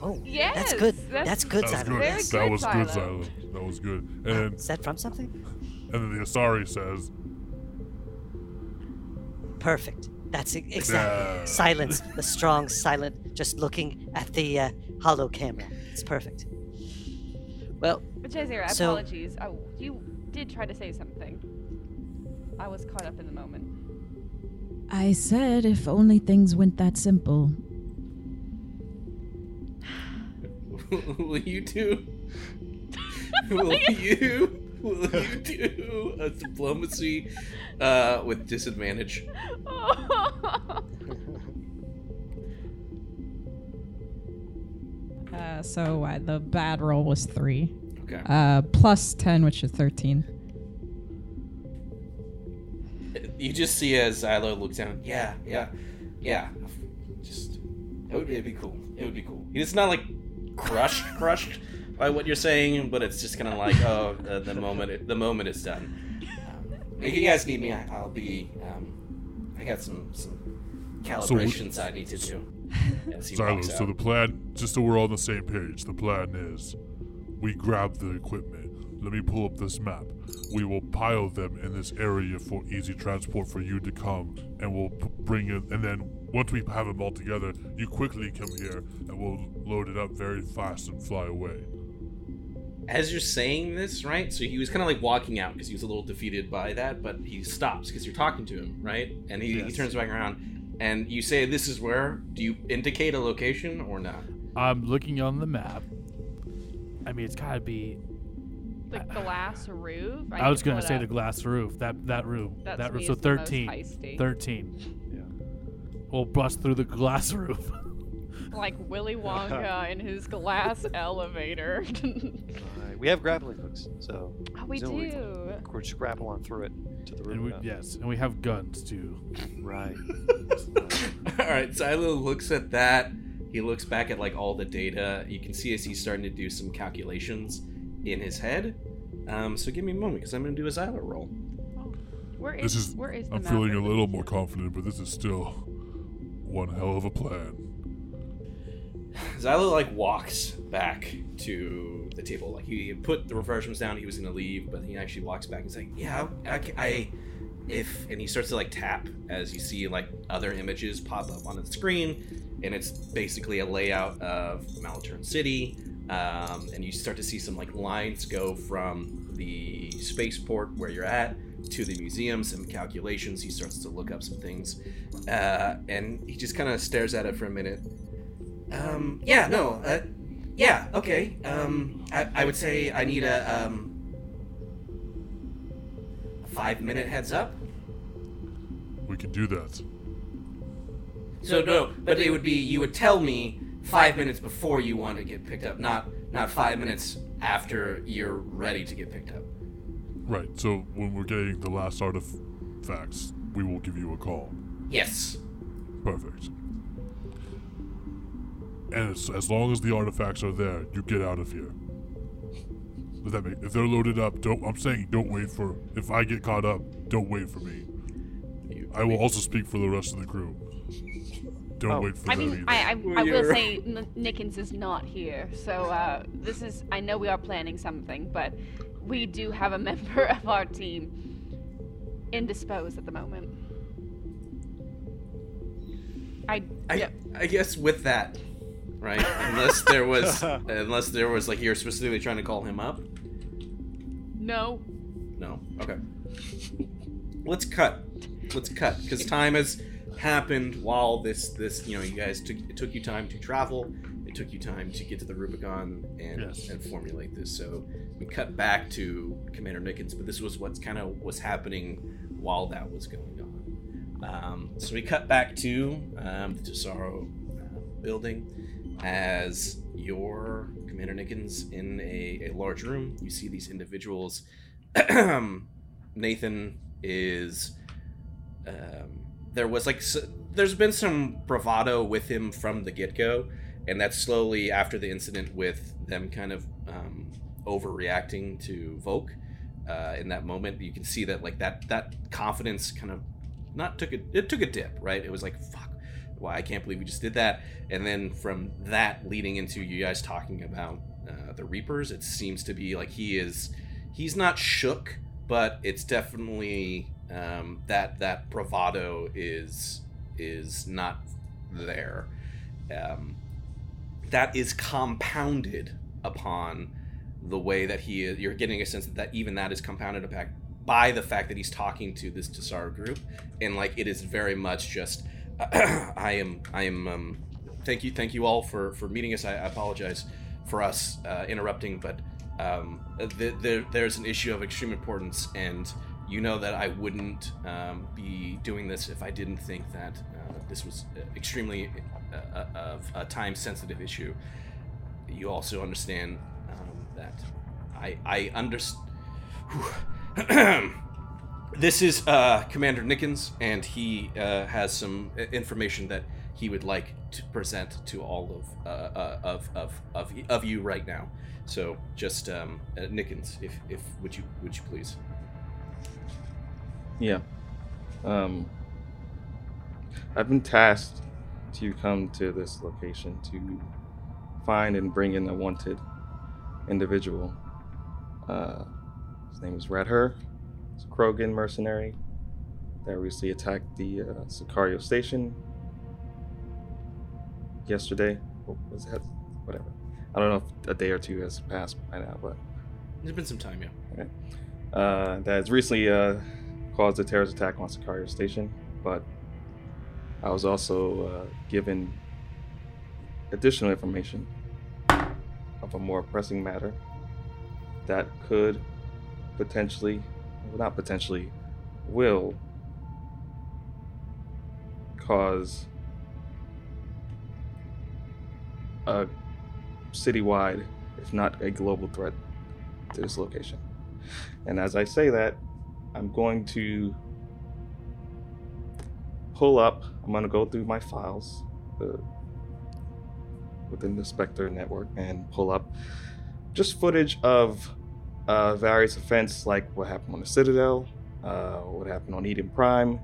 Oh, Yes, that's good. that's That's, good, That was Xylo. good. Very Yes. That was good, Xylo. Xylo. That was good. And Is that from something? And then the Asari says, Perfect. That's exactly Yeah. silence. The strong, silent, just looking at the uh, holo camera. It's perfect. Well, But Jazeera, So- apologies. Oh, you did try to say something. I was caught up in the moment. I said if only things went that simple. will you do? will you? Will you do a diplomacy uh, with disadvantage? Uh, so uh, the bad roll was three. Okay. Uh, plus ten, which is thirteen. You just see as Xylo looks down. Yeah, yeah, yeah. Just it would be, it'd be cool. It would be cool. It's not like crushed, crushed by what you're saying, but it's just kind of like, oh, uh, the moment, the moment is done. Um, if you guys need me, I, I'll be. Um, I got some some calibrations I need to do. As he Xylo, walks so the plan, just so we're all on the same page, the plan is we grab the equipment. Let me pull up this map. We will pile them in this area for easy transport for you to come, and we'll p- bring it. And then once we have them all together, you quickly come here, and we'll load it up very fast and fly away. As you're saying this, right? So he was kind of like walking out because he was a little defeated by that, but he stops because you're talking to him, right? And he, he turns back around and you say, This is where? Do you indicate a location or not? I'm looking on the map. I mean, it's gotta be. The glass roof. I, need was gonna say up. the glass roof. That that room. That that room. So is the most 13. heisty. 13. We'll bust through the glass roof. Like Willy Wonka in his glass elevator. Alright, we have grappling hooks, so oh, we do. We're just grapple on through it to the and we, roof. yes, and we have guns too. Right. All right, Xylo looks at that. He looks back at like all the data. You can see as he's starting to do some calculations in his head. Um, so give me a moment because I'm going to do a Xylo roll. Where is, This is. where is the I'm feeling a little more confident, but this is still one hell of a plan. Xylo like walks back to the table. Like he put the refreshments down. He was gonna leave, but he actually walks back and he's like, "Yeah, I, I- if." And he starts to like tap as you see like other images pop up on the screen, and it's basically a layout of Malaturn City. Um, and you start to see some like lines go from the spaceport where you're at to the museum. Some calculations. He starts to look up some things, uh, and he just kind of stares at it for a minute. Um, yeah, no, uh, yeah, okay. Um, I, I would say I need a, um, a five minute heads up. We can do that. So no, but it would be you would tell me five minutes before you want to get picked up, not not five minutes after you're ready to get picked up. Right. So when we're getting the last artifacts, we will give you a call. Yes. Perfect. And as, as long as the artifacts are there, you get out of here. Does that make? If they're loaded up, don't. I'm saying don't wait for. If I get caught up, don't wait for me. I will also speak for the rest of the crew. Don't Oh. wait for I them mean, either. I, I, I will say N- Nickens is not here, so uh, this is. I know we are planning something, but we do have a member of our team indisposed at the moment. I, I, yeah, I guess with that, right? Unless there was, unless there was like you're specifically trying to call him up. no. No. Okay. Let's cut. Let's cut because time has happened while this this you know you guys took it took you time to travel. It took you time to get to the Rubicon and Yes. and formulate this. So we cut back to Commander Nickens, but this was what's kind of was happening while that was going on. Um, so we cut back to um, the Tesoro uh, building as your Commander Nickens in a, a large room. You see these individuals. Nathan is. Um, there was like s- there's been some bravado with him from the get go, and that's slowly after the incident with them kind of um, overreacting to Volk. Uh, in that moment, you can see that like that that confidence kind of not took a it took a dip, right? It was like fuck, why I can't believe we just did that. And then from that leading into you guys talking about uh, the Reapers, it seems to be like he is he's not shook, but it's definitely um, that that bravado is is not there. Um, that is compounded upon the way that he is. You're getting a sense that, that even that is compounded upon by the fact that he's talking to this Tassar group, and like it is very much just. I am. I am. Um, thank you. Thank you all for for meeting us. I, I apologize for us uh, interrupting, but um, th- there, there's an issue of extreme importance, and you know that I wouldn't um, be doing this if I didn't think that uh, this was extremely uh, of a time sensitive issue. You also understand um, that I I understand. this is uh, Commander Nickens, and he uh, has some information that he would like to present to all of uh, uh, of, of of of you right now. So just um, uh, Nickens, if if would you would you please? Yeah. Um, I've been tasked to come to this location to find and bring in a wanted individual. Uh, his name is Redher. Krogan mercenary that recently attacked the uh, Sicario station yesterday. What was that? Whatever. I don't know if a day or two has passed by now, but there's been some time, yeah. Okay. Uh, that has recently uh, caused a terrorist attack on Sicario station, but I was also uh, given additional information of a more pressing matter that could potentially, well, not potentially, will cause a citywide, if not a global threat to this location. And as I say that, I'm going to pull up, I'm going to go through my files uh, within the Spectre network and pull up just footage of uh, various events like what happened on the Citadel, uh, what happened on Eden Prime,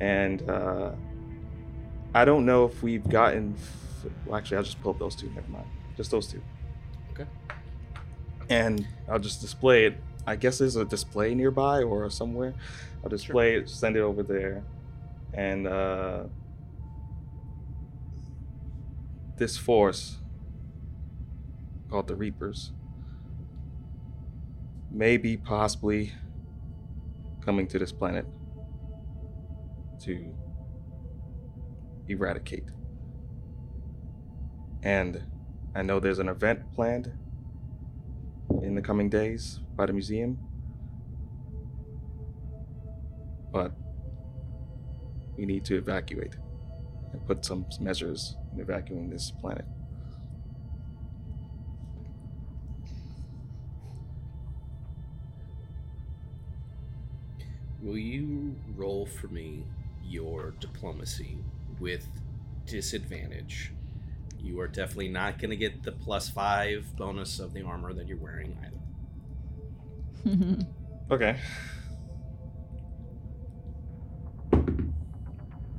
and uh, I don't know if we've gotten. F- well, actually, I'll just pull up those two. Never mind, just those two. Okay. And I'll just display it. I guess there's a display nearby or somewhere. I'll display sure. it, send it over there, and uh, this force called the Reapers maybe possibly coming to this planet to eradicate. And I know there's an event planned in the coming days by the museum. But we need to evacuate and put some measures in evacuating this planet. Will you roll for me your diplomacy with disadvantage? You are definitely not going to get the plus five bonus of the armor that you're wearing either. okay.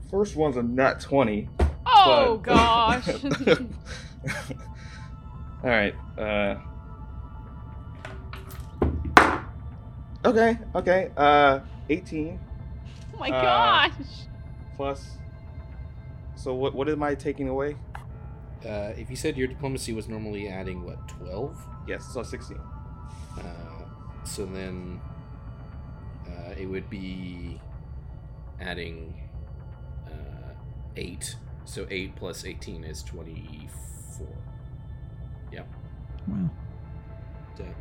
First one's a nat 20. Oh, but... gosh. All right. Uh... Okay, okay. Uh 18. Oh my uh, gosh. Plus. So what what am I taking away? Uh, if you said your diplomacy was normally adding what 12? Yes, so 16. Uh, so then uh, it would be adding uh, 8. So 8 plus 18 is 24. Yeah. Wow.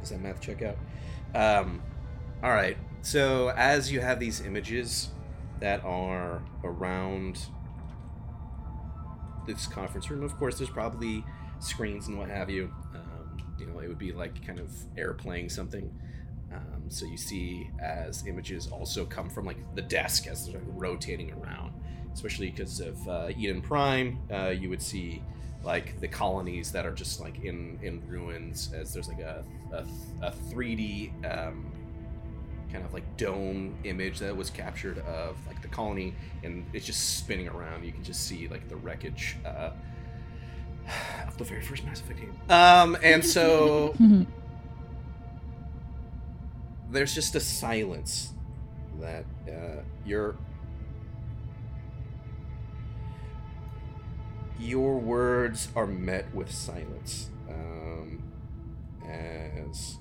Does that math check out? Um, all right. So as you have these images that are around this conference room, of course, there's probably screens and what have you. Um, you know, it would be like kind of air playing something. Um, so you see as images also come from like the desk as they're rotating around, especially because of uh, Eden Prime. Uh, you would see like the colonies that are just like in in ruins as there's like a a, a 3D um, kind of like dome image that was captured of like the colony, and it's just spinning around. You can just see like the wreckage uh, of the very first Mass Effect game. Um, and so there's just a silence that uh, you're your words are met with silence um, as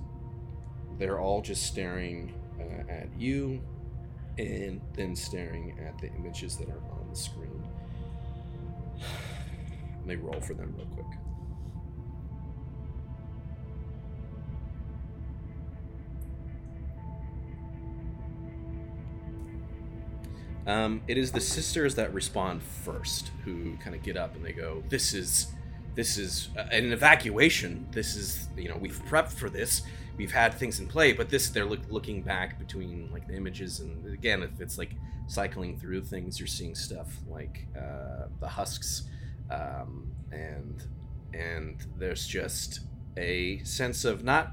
they're all just staring uh, at you and then staring at the images that are on the screen. Let me roll for them real quick. Um, it is the sisters that respond first who kind of get up and they go, "This is, this is uh, an evacuation. This is, you know, we've prepped for this. We've had things in play, but this they're look, looking back between like the images and again, if it's like cycling through things, you're seeing stuff like uh, the husks, um, and and there's just a sense of not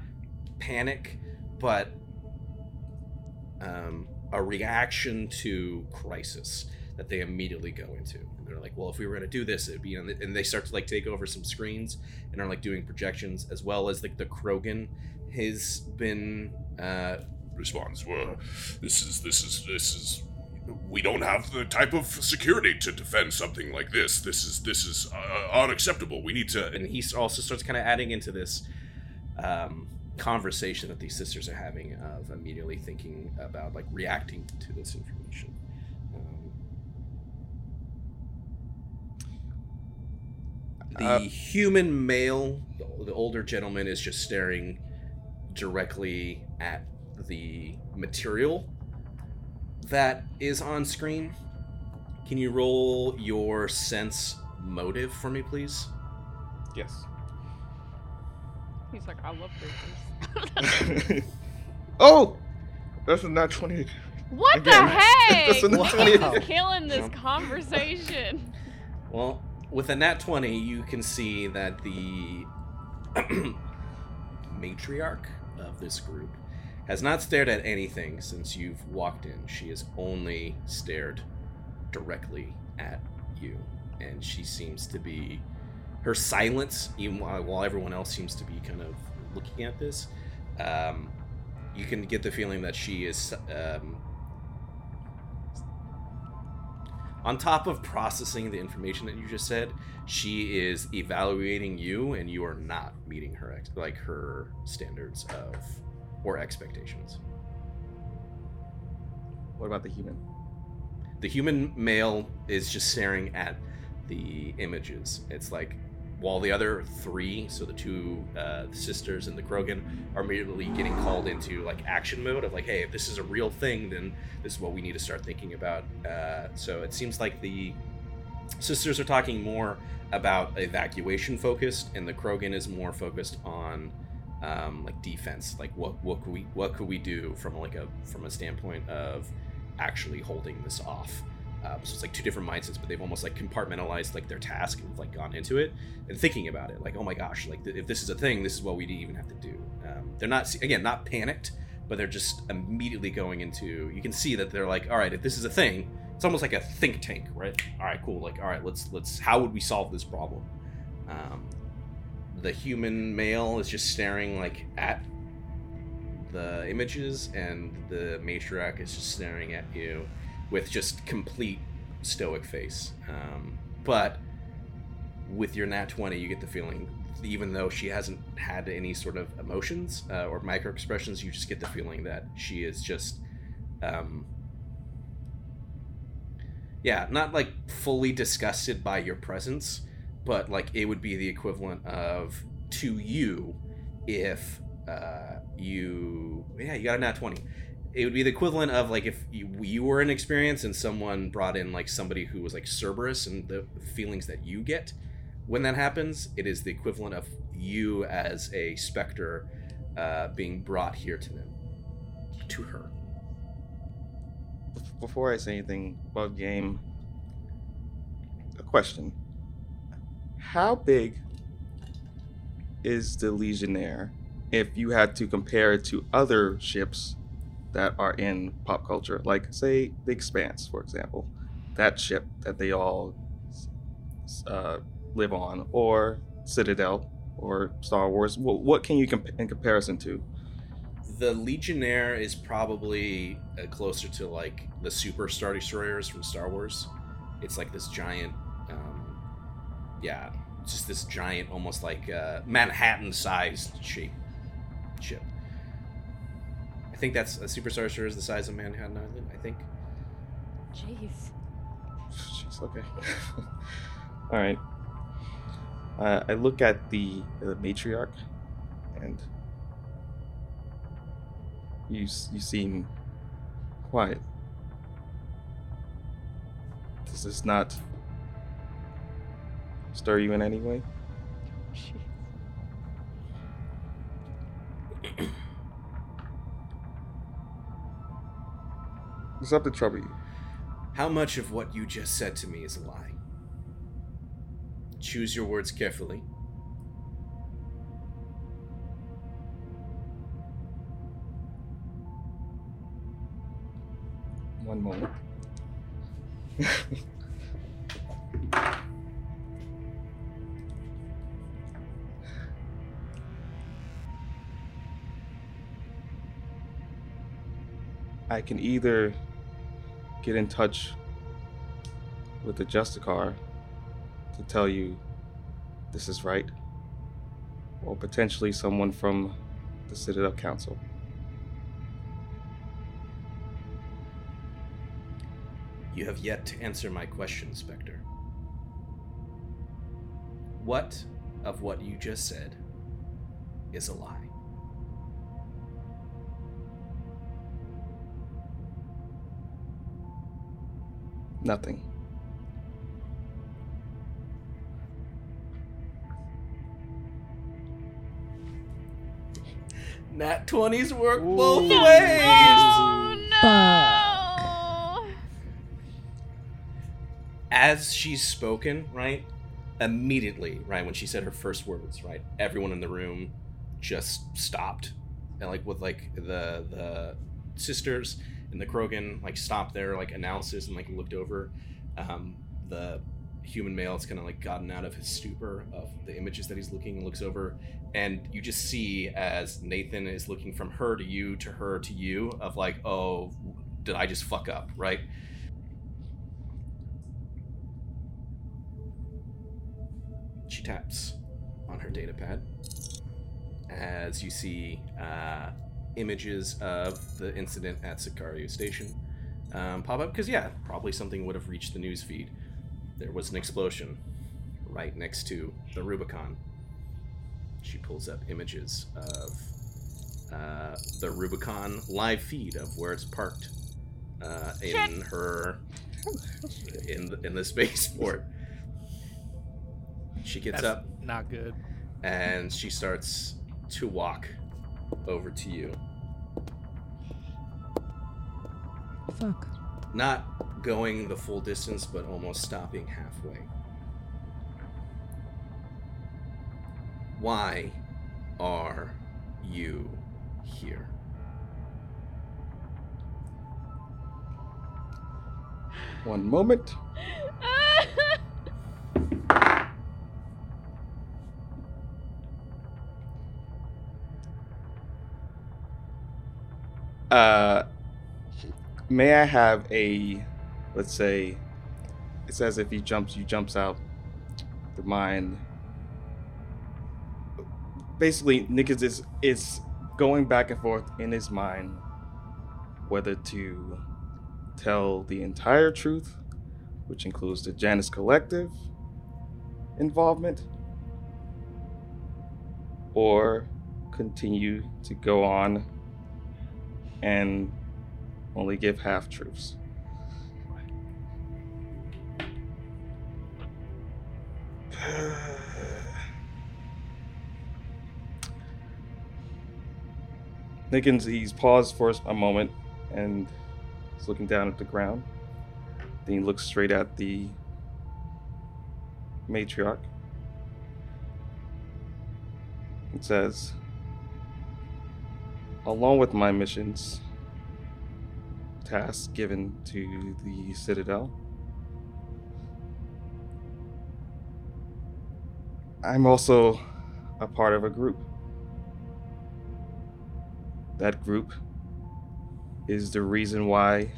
panic, but um, a reaction to crisis that they immediately go into. And they're like, well, if we were going to do this, it'd be, and they start to like take over some screens and are like doing projections as well as like the Krogan has been uh, responds. Well, this is this is this is. We don't have the type of security to defend something like this. This is this is uh, unacceptable. We need to. and he also starts kind of adding into this um, conversation that these sisters are having of immediately thinking about like reacting to this information. Um, the Uh, human male, the, the older gentleman, is just staring directly at the material that is on screen. Can you roll your sense motive for me, please? Yes. He's like, I love creepers. oh, that's a nat twenty. What Again, the heck? that's a nat 20. He's killing this conversation. Well, with a nat 20, you can see that the matriarch of this group has not stared at anything since you've walked in. She has only stared directly at you. And she seems to be. Her silence, even while, everyone else seems to be kind of looking at this, um, you can get the feeling that she is um, on top of processing the information that you just said, she is evaluating you, and you are not meeting her ex- like her standards of or expectations. What about the human? The human male is just staring at the images. It's like while the other three, so the two uh, sisters and the Krogan, are immediately getting called into like action mode of like, hey, if this is a real thing, then this is what we need to start thinking about. Uh, so it seems like the sisters are talking more about evacuation focused, and the Krogan is more focused on um, like defense. Like what what could we what could we do from like a from a standpoint of actually holding this off. Um, so it's like two different mindsets, but they've almost like compartmentalized like their task and like gone into it and thinking about it. Like, oh my gosh, like th- if this is a thing, this is what we even have to do. Um, they're not again not panicked, but they're just immediately going into. You can see that they're like, all right, if this is a thing, it's almost like a think tank, right? All right, cool. Like, all right, let's let's. How would we solve this problem? Um, the human male is just staring like at the images, and the matriarch is just staring at you with just complete stoic face. Um, but with your nat 20, you get the feeling, even though she hasn't had any sort of emotions uh, or micro expressions, you just get the feeling that she is just, um, yeah, not like fully disgusted by your presence, but like it would be the equivalent of to you if uh, you, yeah, you got a nat 20 it would be the equivalent of like if you, you were an experience and someone brought in like somebody who was like Cerberus and the feelings that you get when that happens, it is the equivalent of you as a Spectre uh, being brought here to them, to her. Before I say anything about game, a question: How big is the Legionnaire if you had to compare it to other ships that are in pop culture, like say The Expanse, for example, that ship that they all uh, live on, or Citadel, or Star Wars. What, what can you comp- in comparison to? The Legionnaire is probably uh, closer to like the Super Star Destroyers from Star Wars. It's like this giant um, yeah, just this giant, almost like uh, Manhattan-sized shape ship. I think that's a Super Sorcerer is the size of Manhattan Island. I think. Jeez. Jeez, okay. All right. Uh, I look at the, the matriarch, and you you seem quiet. Does this not stir you in any way? What's up to trouble you? How much of what you just said to me is a lie? Choose your words carefully. One moment. I can either get in touch with the Justicar to tell you this is right, or potentially someone from the Citadel Council. You have yet to answer my question, Spectre. What of what you just said is a lie? Nothing. Nat 20s work both No. ways! Oh no! As she's spoken, right? Immediately, right, when she said her first words, right, everyone in the room just stopped. And like with like the the sisters and the Krogan like stopped there, like announces and like looked over. Um, the human male has kind of like gotten out of his stupor of the images that he's looking and looks over and you just see as nathan is looking from her to you to her to you of like oh did i just fuck up right she taps on her data pad as you see uh, images of the incident at Sicario Station um, pop up because yeah probably something would have reached the news feed there was an explosion right next to the Rubicon. She pulls up images of uh, the Rubicon live feed of where it's parked uh, in her in the, in the spaceport. She gets That's up Not good. and she starts to walk over to you. Fuck. Not going the full distance, but almost stopping halfway. Why are you here? One moment. Uh, may I have a, let's say, it's as if he jumps, you jumps out the mind. Basically, Nick is, is is going back and forth in his mind whether to tell the entire truth, which includes the Janus Collective involvement, or continue to go on and only give half truths. Nickens, he's paused for a moment and he's looking down at the ground. Then he looks straight at the matriarch. It says, along with my missions, tasks given to the Citadel, I'm also a part of a group. That group is the reason why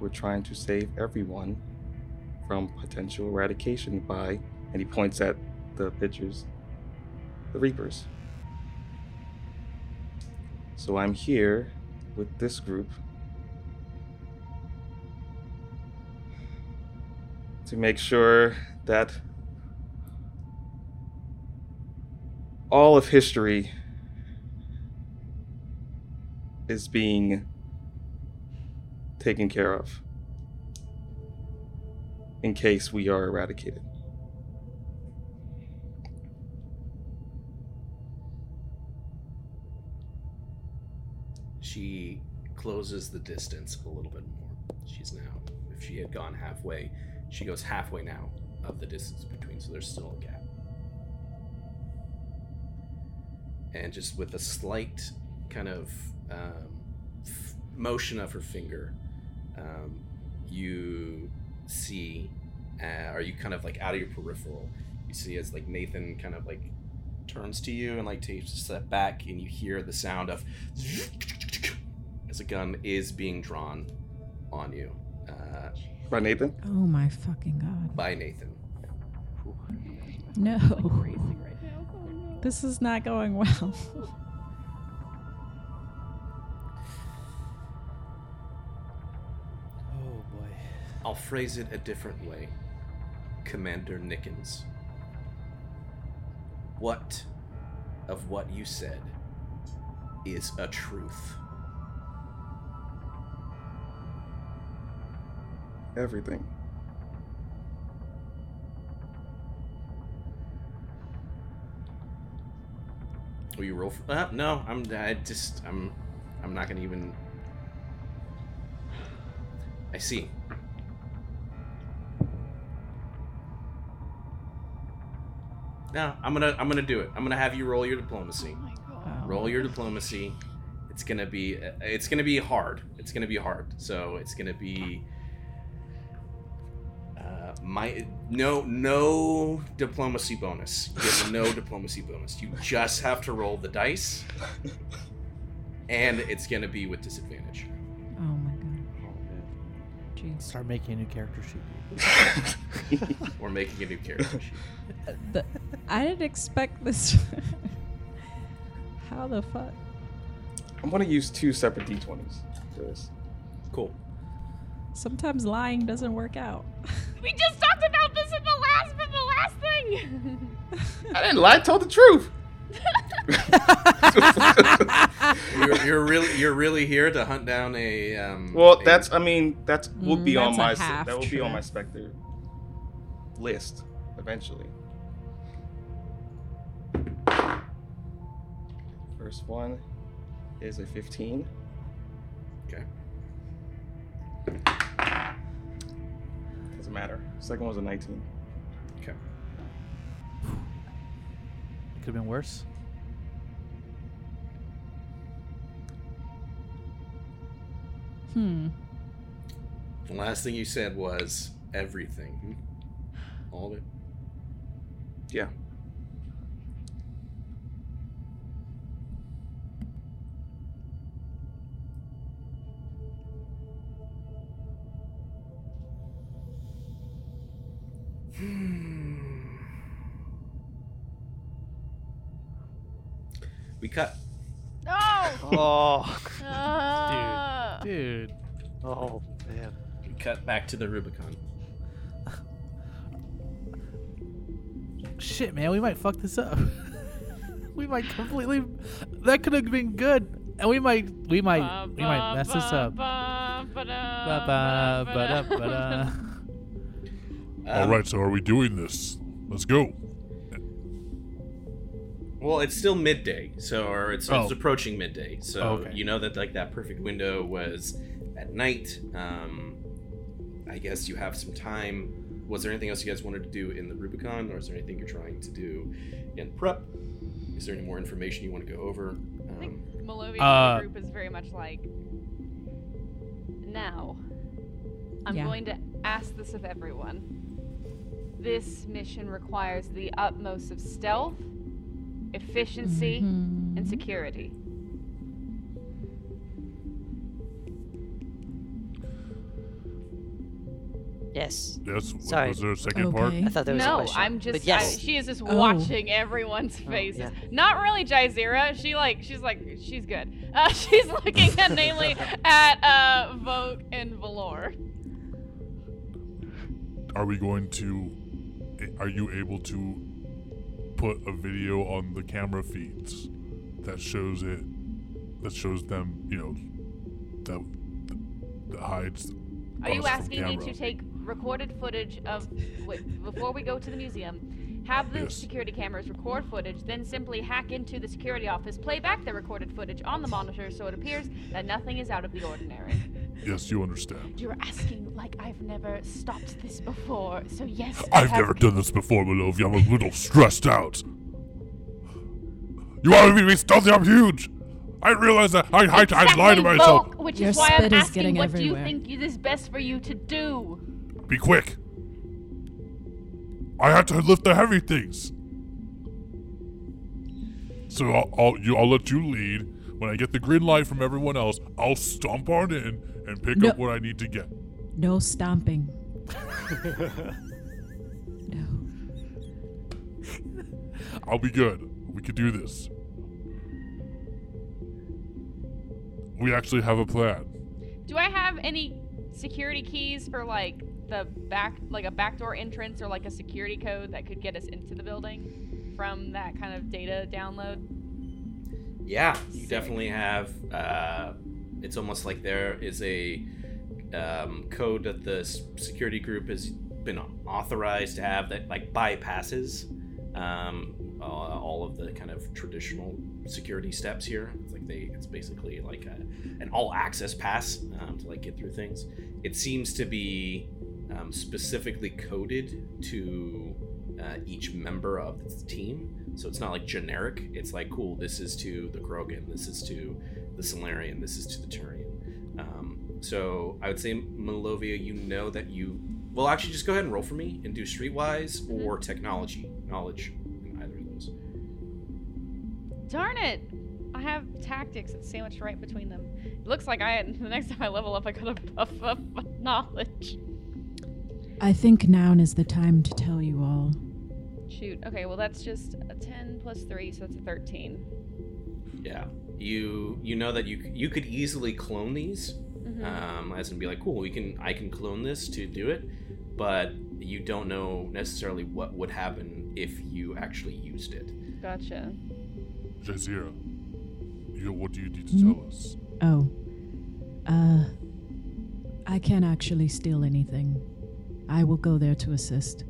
we're trying to save everyone from potential eradication by, and he points at the pictures, the Reapers. So I'm here with this group to make sure that all of history is being taken care of in case we are eradicated. She closes the distance a little bit more. She's now, if she had gone halfway, she goes halfway now of the distance between, so there's still a gap. And just with a slight kind of um, f- motion of her finger, um, you see, uh, you kind of like out of your peripheral, you see as like Nathan kind of like turns to you and like takes a step back, and you hear the sound of as a gun is being drawn on you uh, By Nathan? Oh my fucking god. by Nathan. No. This is not going well. Oh boy. I'll phrase it a different way. Commander Nickens. What of what you said is a truth? Everything. Will you roll for uh, no, I'm I just I'm I'm not gonna even I see. No, I'm gonna I'm gonna do it. I'm gonna have you roll your diplomacy. Oh. Roll your diplomacy. It's gonna be it's gonna be hard. It's gonna be hard. So it's gonna be uh, my no no diplomacy bonus. You have no diplomacy bonus. You just have to roll the dice, and it's gonna be with disadvantage. Jeez. Start making a new character sheet. We're making a new character sheet. The, I didn't expect this. How the fuck? I'm gonna use two separate d20s for this. Cool. Sometimes lying doesn't work out. We just talked about this in the last in the last thing. I didn't lie, I told the truth. You're, you're really you're really here to hunt down a um. Well, a- that's I mean that's will Mm, be on that's a my half that will be on my Spectre list eventually. First one is a 15. okay. Doesn't matter. Second one's a 19. Okay. It Could have been worse. Hmm. The last thing you said was everything. All of it. Yeah. We cut. No. Oh, Uh, Dude. oh man. We cut back to the Rubicon. Shit, man, we might fuck this up. we might completely. That could have been good, and we might, we might, we might mess this up. Ba ba ba da ba da. All Um, right, so are we doing this? Let's go. Well, it's still midday, so or it's, Oh. it's approaching midday. So Okay. you know that like that perfect window was at night. Um, I guess you have some time. Was there anything else you guys wanted to do in the Rubicon, or is there anything you're trying to do in prep? Is there any more information you want to go over? I think Um, Malovia Uh, group is very much like. Now, I'm Yeah. going to ask this of everyone. This mission requires the utmost of stealth, efficiency, and Mhm. security. Yes. Yes. Sorry. Was there a second part? I thought there was a question. no, question. I'm But just. yes. I, she is just Oh. watching everyone's faces. yeah. Not really Jazeera. She like. She's like. She's good. Uh, she's looking at namely at uh Vogue and Valor. Are we going to? Are you able to put a video on the camera feeds that shows it? That shows them, you know, that that hides. Are you asking me to take recorded footage of wait, before we go to the museum, have the Yes. security cameras record footage, then simply hack into the security office, play back the recorded footage on the monitor so it appears that nothing is out of the ordinary? Yes, you understand. You're asking like I've never stopped this before, so yes. I I've have- never done this before, Malovia. I'm a little stressed out. You want me to be stealthy? I'm huge. I realize that. I, I, I lied to Exactly, myself. Volk, which Your is why I'm spit is asking getting what do you everywhere. think is best for you to do. Be quick. I have to lift the heavy things. So I'll, I'll, you, I'll let you lead. When I get the green light from everyone else, I'll stomp on in and pick No. up what I need to get. No stomping. no. I'll be good. We can do this. We actually have a plan. Do I have any security keys for like the back, like a backdoor entrance or like a security code that could get us into the building from that kind of data download? Yeah, you definitely have. Uh, it's almost like there is a um, code that the security group has been authorized to have that like bypasses um, uh, all of the kind of traditional security steps here. It's like they, it's basically like a, an all access pass um, to like get through things. It seems to be um, specifically coded to uh, each member of the team. So it's not like generic. It's like, cool, this is to the Krogan, this is to the Salarian, this is to the Turian. Um, so I would say, Malovia, you know that you. Well, actually, just go ahead and roll for me and do streetwise or technology knowledge in either of those. Darn it! I have tactics that's sandwiched right between them. It looks like I the next time I level up, I gotta buff up my knowledge. I think now is the time to tell you all. Shoot. Okay, well that's just a 10 plus 3, so that's a 13. Yeah, you you know that you you could easily clone these, Mhm. um, as in be like, cool, we can I can clone this to do it, but you don't know necessarily what would happen if you actually used it. Gotcha. Jazeera, you know, what do you need to Hmm? tell us? Oh. Uh. I can't actually steal anything. I will go there to assist.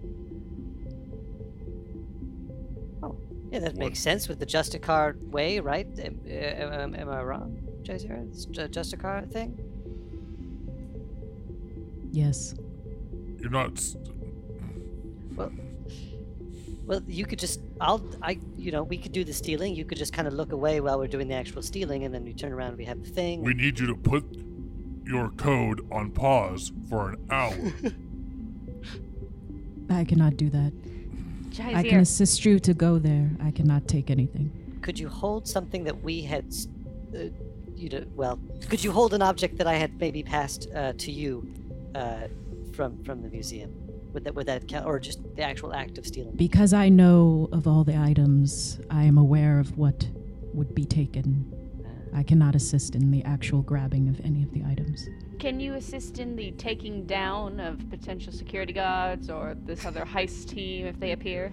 Yeah, that makes sense with the Justicar way, right? Am, am, am I wrong, Jazeera? It's a Justicar thing? Yes. You're not. Well, well, you could just, I'll, I, you know, we could do the stealing. You could just kind of look away while we're doing the actual stealing, and then we turn around and we have the thing. We need you to put your code on pause for an hour. I cannot do that. I can assist you to go there. I cannot take anything. Could you hold something that we had, uh, you know, well, could you hold an object that I had maybe passed uh, to you uh, from from the museum? Would that would that count, or just the actual act of stealing? Because I know of all the items, I am aware of what would be taken. I cannot assist in the actual grabbing of any of the items. Can you assist in the taking down of potential security guards or this other heist team if they appear?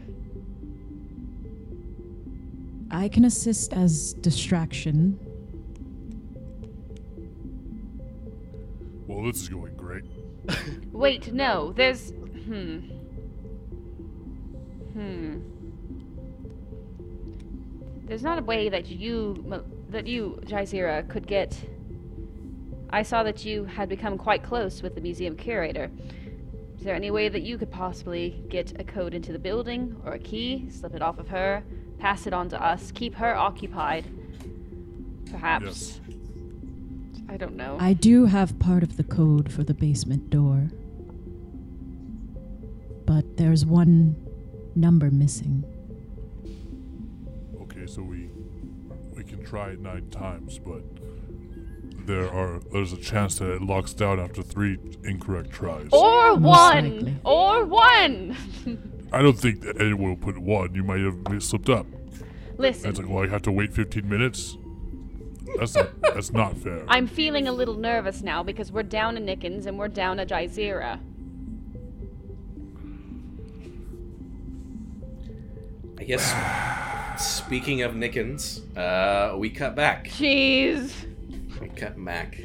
I can assist as distraction. well, this is going great. Wait, no. There's. Hmm. Hmm. There's not a way that you, Mo- that you, Jazeera, could get. I saw that you had become quite close with the museum curator. Is there any way that you could possibly get a code into the building or a key, slip it off of her, pass it on to us, keep her occupied? Perhaps. Yes. I don't know. I do have part of the code for the basement door. But there's one number missing. Okay, so we we can try it nine times, but there are there's a chance that it locks down after three incorrect tries. Or one. Or one. I don't think that anyone will put one. You might have slipped up. Listen, It's like, well, I have to wait 15 minutes. That's not that's not fair. I'm feeling a little nervous now because we're down a Nickens and we're down a Jazeera. I guess. Speaking of Nickens, uh, we cut back. Jeez. We cut back.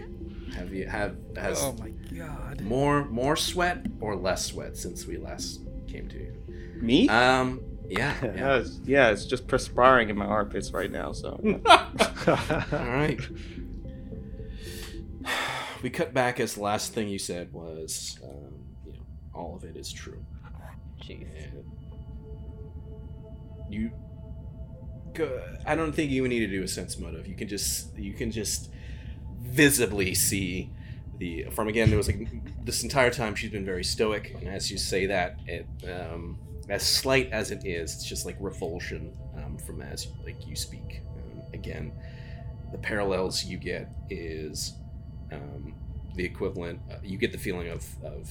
Have you have has Oh my god. more more sweat or less sweat since we last came to you? Me? Um, yeah, yeah, yeah. it's, yeah, it's just perspiring in my armpits right now. So All right. We cut back as the last thing you said was, um, you know, all of it is true. Jeez. And you, I don't think you need to do a sense motive. You can just, you can just visibly see the. From again, there was like this entire time she's been very stoic, and as you say that, it, um, as slight as it is, it's just like revulsion um, from as like you speak. Um, again, the parallels you get is um, the equivalent. Uh, you get the feeling of of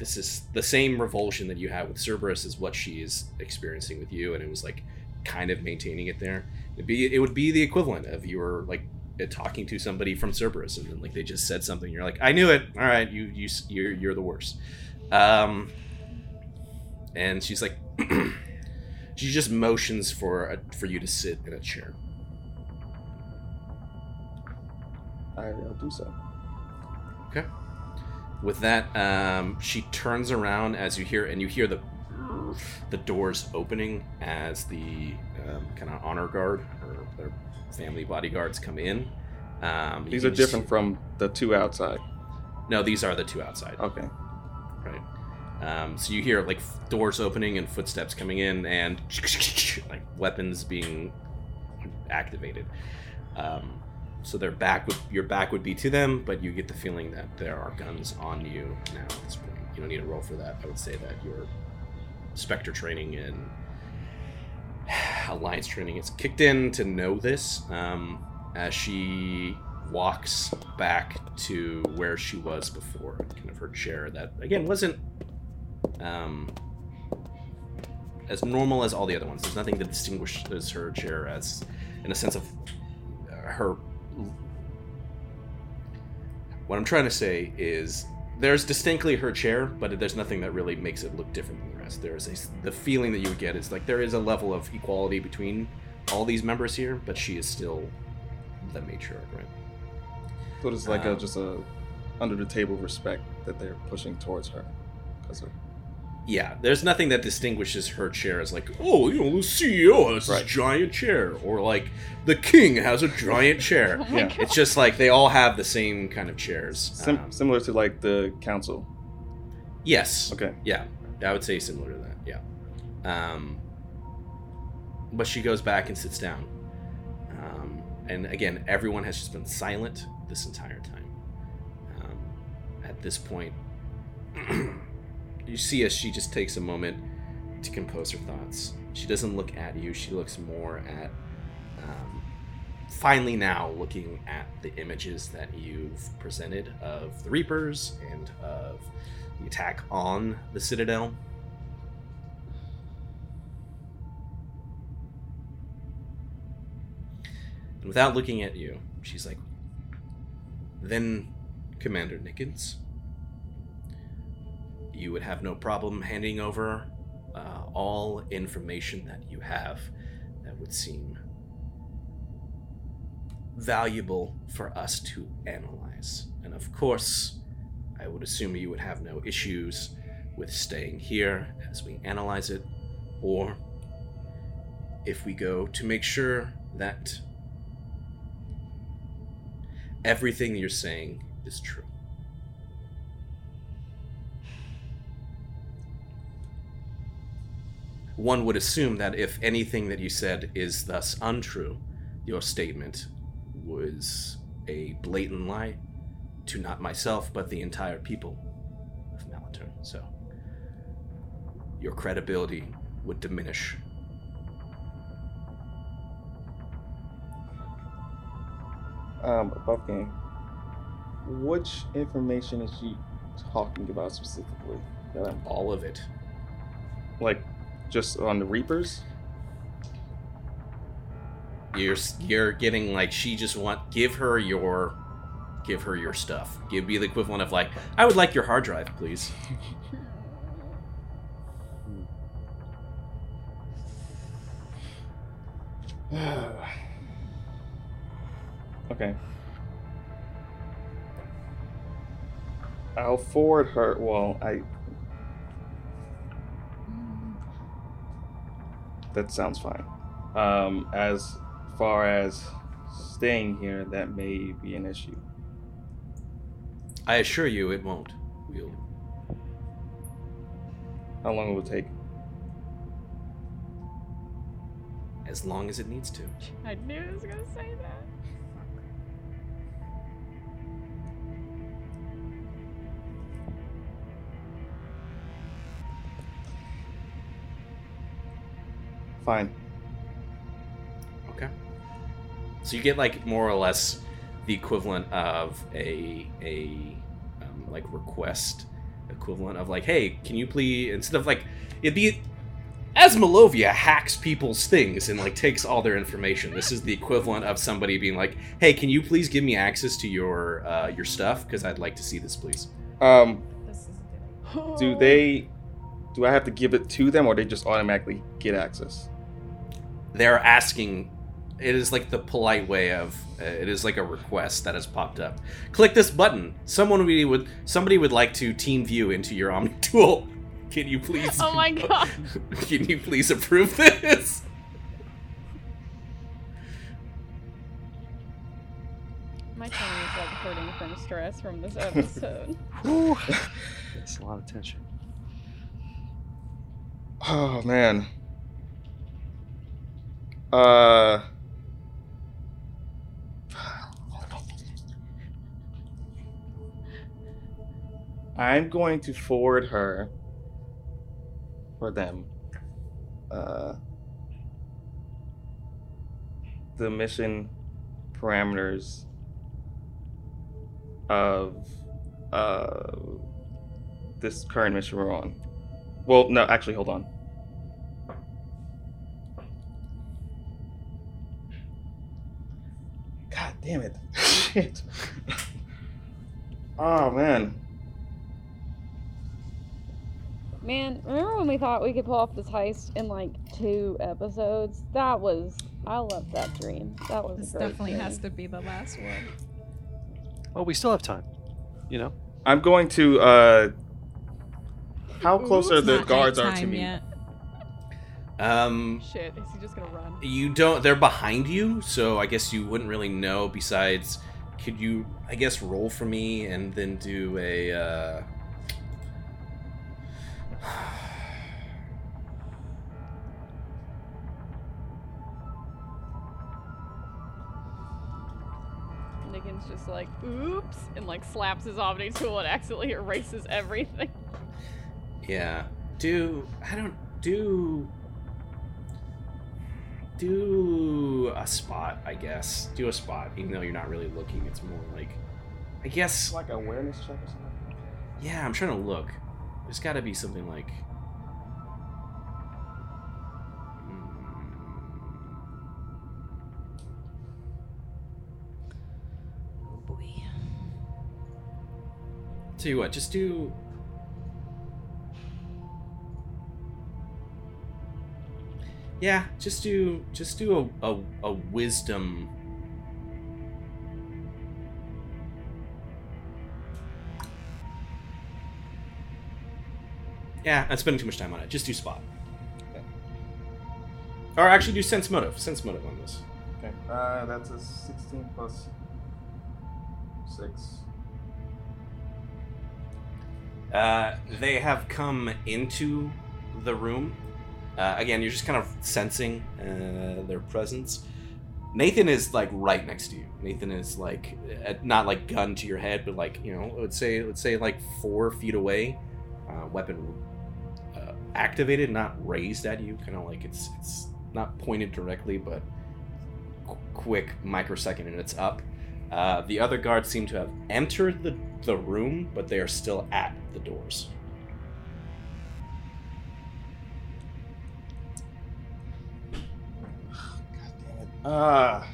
this is the same revulsion that you have with Cerberus is what she is experiencing with you, and it was like kind of maintaining it there. It'd be it would be the equivalent of you were like uh, talking to somebody from Cerberus, and then like they just said something. You're like, I knew it. All right, you you you're, you're the worst. Um, and she's like, she just motions for a, for you to sit in a chair. I'll do so. Okay. With that, um, she turns around as you hear, and you hear the the doors opening as the um, kind of honor guard or their family bodyguards come in. Um, These are just- different from the two outside. No, these are the two outside. Okay. Right. Um, so you hear like doors opening and footsteps coming in, and like weapons being activated. Um, so their back would your back would be to them, but you get the feeling that there are guns on you now at this point. You don't need a roll for that. I would say that your Spectre training and Alliance training is kicked in to know this. Um, as she walks back to where she was before, kind of her chair that again wasn't um, as normal as all the other ones. There's nothing that distinguishes her chair as, in a sense of her. What I'm trying to say is there's distinctly her chair, but there's nothing that really makes it look different than the rest. There is a, the feeling that you would get is like there is a level of equality between all these members here, but she is still the matriarch, right? So it's like a, Um, just a under the table respect that they're pushing towards her. Because of Yeah, there's nothing that distinguishes her chair as like, oh, you know, the CEO has Right. this giant chair, or like the king has a giant chair. Oh Yeah. God. It's just like they all have the same kind of chairs. sim- Um, similar to like the council. yes. Okay. Yeah, I would say similar to that. Yeah. Um, but she goes back and sits down. Um, and again, everyone has just been silent this entire time. Um, at this point, you see as she just takes a moment to compose her thoughts. She doesn't look at you. She looks more at, um, finally now looking at the images that you've presented of the Reapers and of the attack on the Citadel. And without looking at you, she's like, Then, Commander Nickens, you would have no problem handing over uh, all information that you have that would seem valuable for us to analyze. And of course, I would assume you would have no issues with staying here as we analyze it, or if we go to make sure that everything you're saying is true. One would assume that if anything that you said is thus untrue, your statement was a blatant lie to not myself, but the entire people of Malaturn. So, your credibility would diminish. Um, above game. which information is she talking about specifically? That I'm- All of it. like, just on the Reapers? You're you're getting like she just want give her your give her your stuff. Give me the equivalent of like I would like your hard drive, please. okay. I'll forward her. Well, I. That sounds fine. Um, as far as staying here, that may be an issue. I assure you it won't. We'll How long will it take? as long as it needs to. I knew I was gonna say that. Fine. Okay. So you get like more or less the equivalent of a a um, like request equivalent of like, hey, can you please instead of like it'd be as Malovia hacks people's things and like takes all their information. This is the equivalent of somebody being like, hey, can you please give me access to your uh, your stuff because I'd like to see this, please. Um, do they? Do I have to give it to them, or they just automatically get access? they're asking it is like the polite way of uh, it is like a request that has popped up click this button someone we would somebody would like to team view into your omni tool can you please Oh my god. can you please approve this My tummy is like hurting from stress from this episode. Whew. That's a lot of tension. Oh man. Uh. I'm going to forward her for them. Uh, the mission parameters of uh, this current mission we're on. Well, no, actually, hold on. God damn it. Shit. oh, man. Man, remember when we thought we could pull off this heist in like two episodes? That was I love that dream. That was This a great definitely has to be the last one. Well, we still have time. You know. I'm going to, uh. How close are the guards are to me? Yet. Um Shit, is he just gonna run? you don't they're behind you so i guess you wouldn't really know besides could you i guess roll for me and then do a uh Nickens just like, oops, and like slaps his Omni tool and accidentally erases everything. Yeah. Do I don't do do a spot, I guess. Do a spot, even though you're not really looking. It's more like I guess Like awareness check or something? yeah, I'm trying to look. There's gotta be something like Oh boy. Tell you what, just do. Yeah, just do just do a, a, a wisdom. Yeah, I'm spending too much time on it. Just do spot. Or actually do sense motive. Sense motive on this. Okay. Uh, that's a 16 plus 6. Uh, they have come into the room. Uh, again, you're just kind of sensing uh, their presence. Nathan is like right next to you. Nathan is like not like gun to your head, but like you know, let's say let's say like four feet away, uh, weapon uh, activated, not raised at you. Kind of like it's it's not pointed directly, but qu- quick microsecond and it's up. Uh, the other guards seem to have entered the, the room, but they are still at the doors. Ah.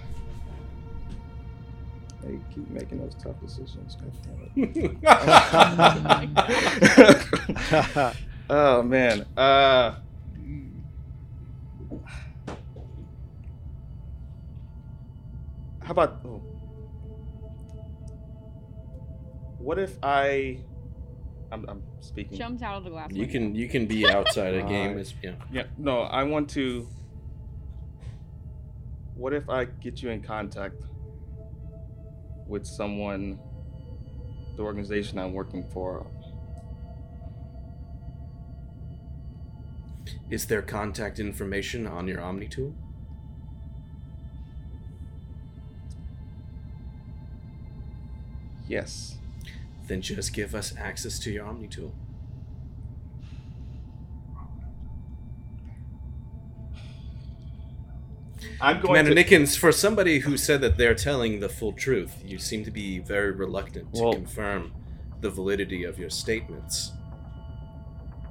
They keep making those tough decisions. God damn it. oh man. Uh. How about? Oh. What if I? I'm, I'm speaking. Jumped out of the glass. You window. can you can be outside a game. Alright. Yeah. Yeah, no, I want to. What if I get you in contact with someone, the organization I'm working for? Is there contact information on your Omni tool? Yes. Then just give us access to your Omni tool. I'm going Commander to. Nickens, for somebody who said that they're telling the full truth, you seem to be very reluctant to Well- confirm the validity of your statements.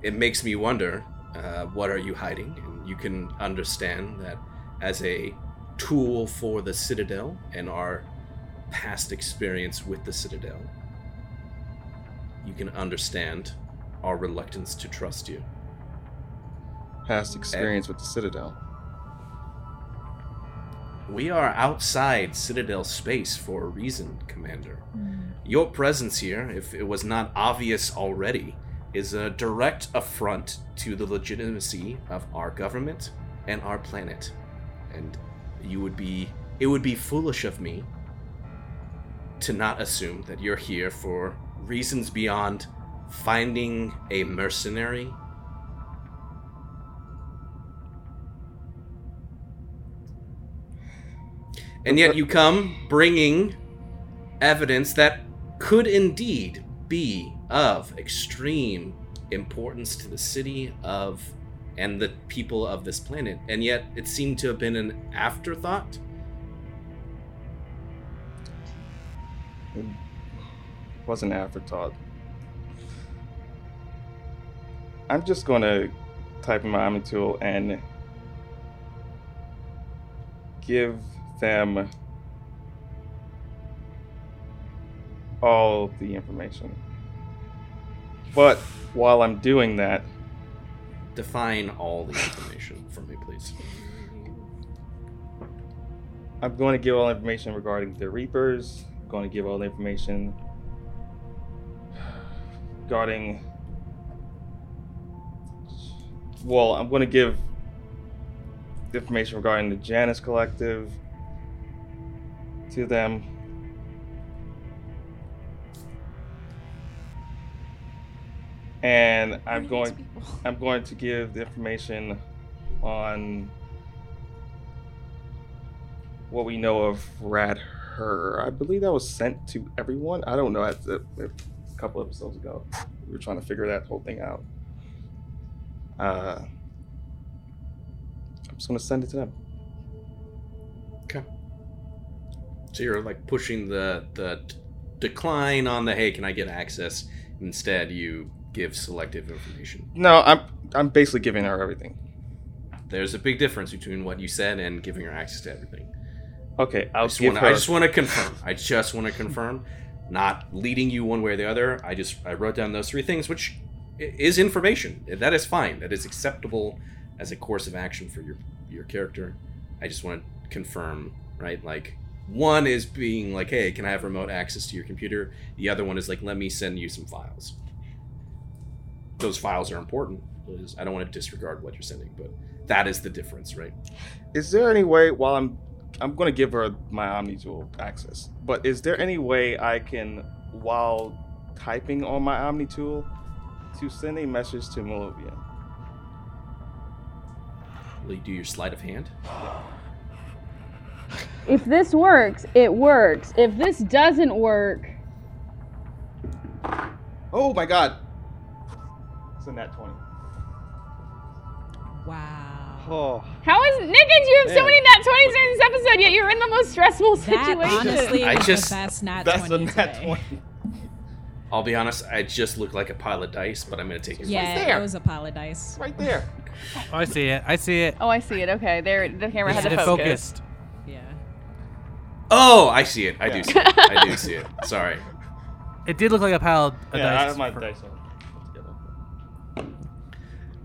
It makes me wonder, uh, what are you hiding? And you can understand that as a tool for the Citadel and our past experience with the Citadel, you can understand our reluctance to trust you. Past experience with the Citadel. We are outside Citadel space for a reason, Commander. Mm. Your presence here, if it was not obvious already, is a direct affront to the legitimacy of our government and our planet. And you would be it would be foolish of me to not assume that you're here for reasons beyond finding a mercenary And yet you come bringing evidence that could indeed be of extreme importance to the city of and the people of this planet. And yet it seemed to have been an afterthought. It was an afterthought. I'm just going to type in my Omni tool and give them all the information. But while I'm doing that, Define all the information for me, please. I'm going to give all information regarding the Reapers. I'm going to give all the information regarding. Well, I'm going to give the information regarding the Janus Collective to them. And I'm going. I'm going to give the information on what we know of Rad Her. I believe that was sent to everyone. I don't know. A, a couple episodes ago. We were trying to figure that whole thing out. Uh, I'm just gonna send it to them. So you're like pushing the the d- decline on the hey, can I get access? Instead, you give selective information. No, I'm I'm basically giving her everything. There's a big difference between what you said and giving her access to everything. Okay, I I'll just give wanna, her. I just want to confirm. I just want to confirm, not leading you one way or the other. I just I wrote down those three things, which is information. That is fine. That is acceptable as a course of action for your your character. I just want to confirm, right? Like one is being like, hey, can I have remote access to your computer? The other one is like, let me send you some files. Those files are important. I don't want to disregard what you're sending, but that is the difference, right? Is there any way while I'm I'm gonna give her my Omni tool access, but is there any way I can while typing on my Omni tool to send a message to Malovia? Will you do your sleight of hand? If this works, it works. If this doesn't work, Oh my god! Send that twenty. Wow. Oh, How is Nickens? You have so many nat 20s during this episode, yet you're in the most stressful That situation. honestly I just- the best nat That's a 20 nat today. 20. I'll be honest, I just look like a pile of dice, but I'm gonna take it. Yeah, there. it was a pile of dice. Right there. Oh, I see it. I see it. oh, I see it. Okay, there. The camera had It's to it focus. focused. Yeah. Oh, I see it. I do see it. I do see it. Sorry. It did look like a pile of Yeah, I dice. have my for- dice on.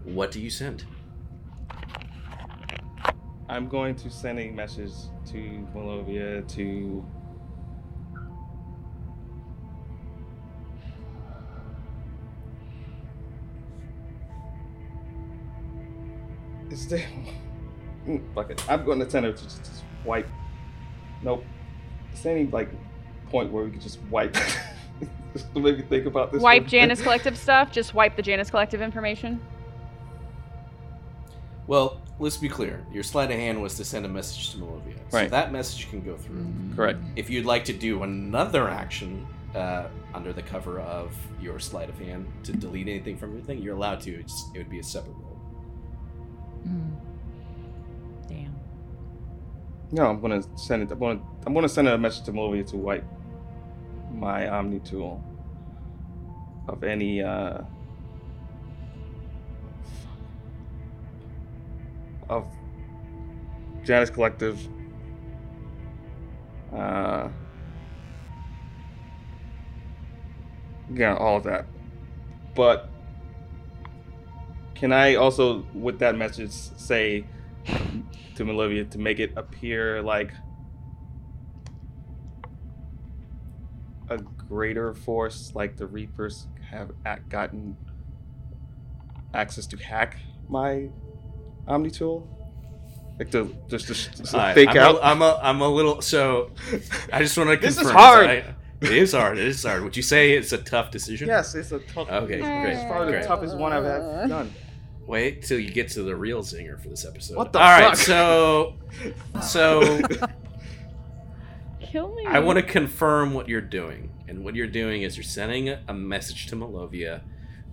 What do you send? I'm going to send a message to Malovia to. Is there. Fuck it. I'm going to send her to just, just wipe. Nope. Is there any, like, point where we could just wipe? just to make me think about this. Wipe one? Janus Collective stuff. Just wipe the Janus Collective information. Well, let's be clear. Your sleight of hand was to send a message to Malovia. So Right. that message can go through. Correct. If you'd like to do another action uh, under the cover of your sleight of hand to delete anything from your thing, you're allowed to. It's, it would be a separate roll. Mm. No, I'm gonna send it. I'm gonna I'm gonna send a message to Malovia to wipe my Omni tool of any uh of Janus Collective. Uh, yeah, all of that. But can I also, with that message, say to Malovia to make it appear like a greater force, like the Reapers have ac- gotten access to hack my Omni tool? Like to just, just, just Alright, fake I'm out? A, I'm a I'm a little so. I just want to This is hard. I- it is hard. It is hard. Would you say it's a tough decision? Yes, it's a tough. Okay, it's, great, It's probably great. the toughest one I've had done. Wait till you get to the real zinger for this episode. What the All right, fuck? so so Kill me. I want to confirm what you're doing, and what you're doing is you're sending a message to Malovia,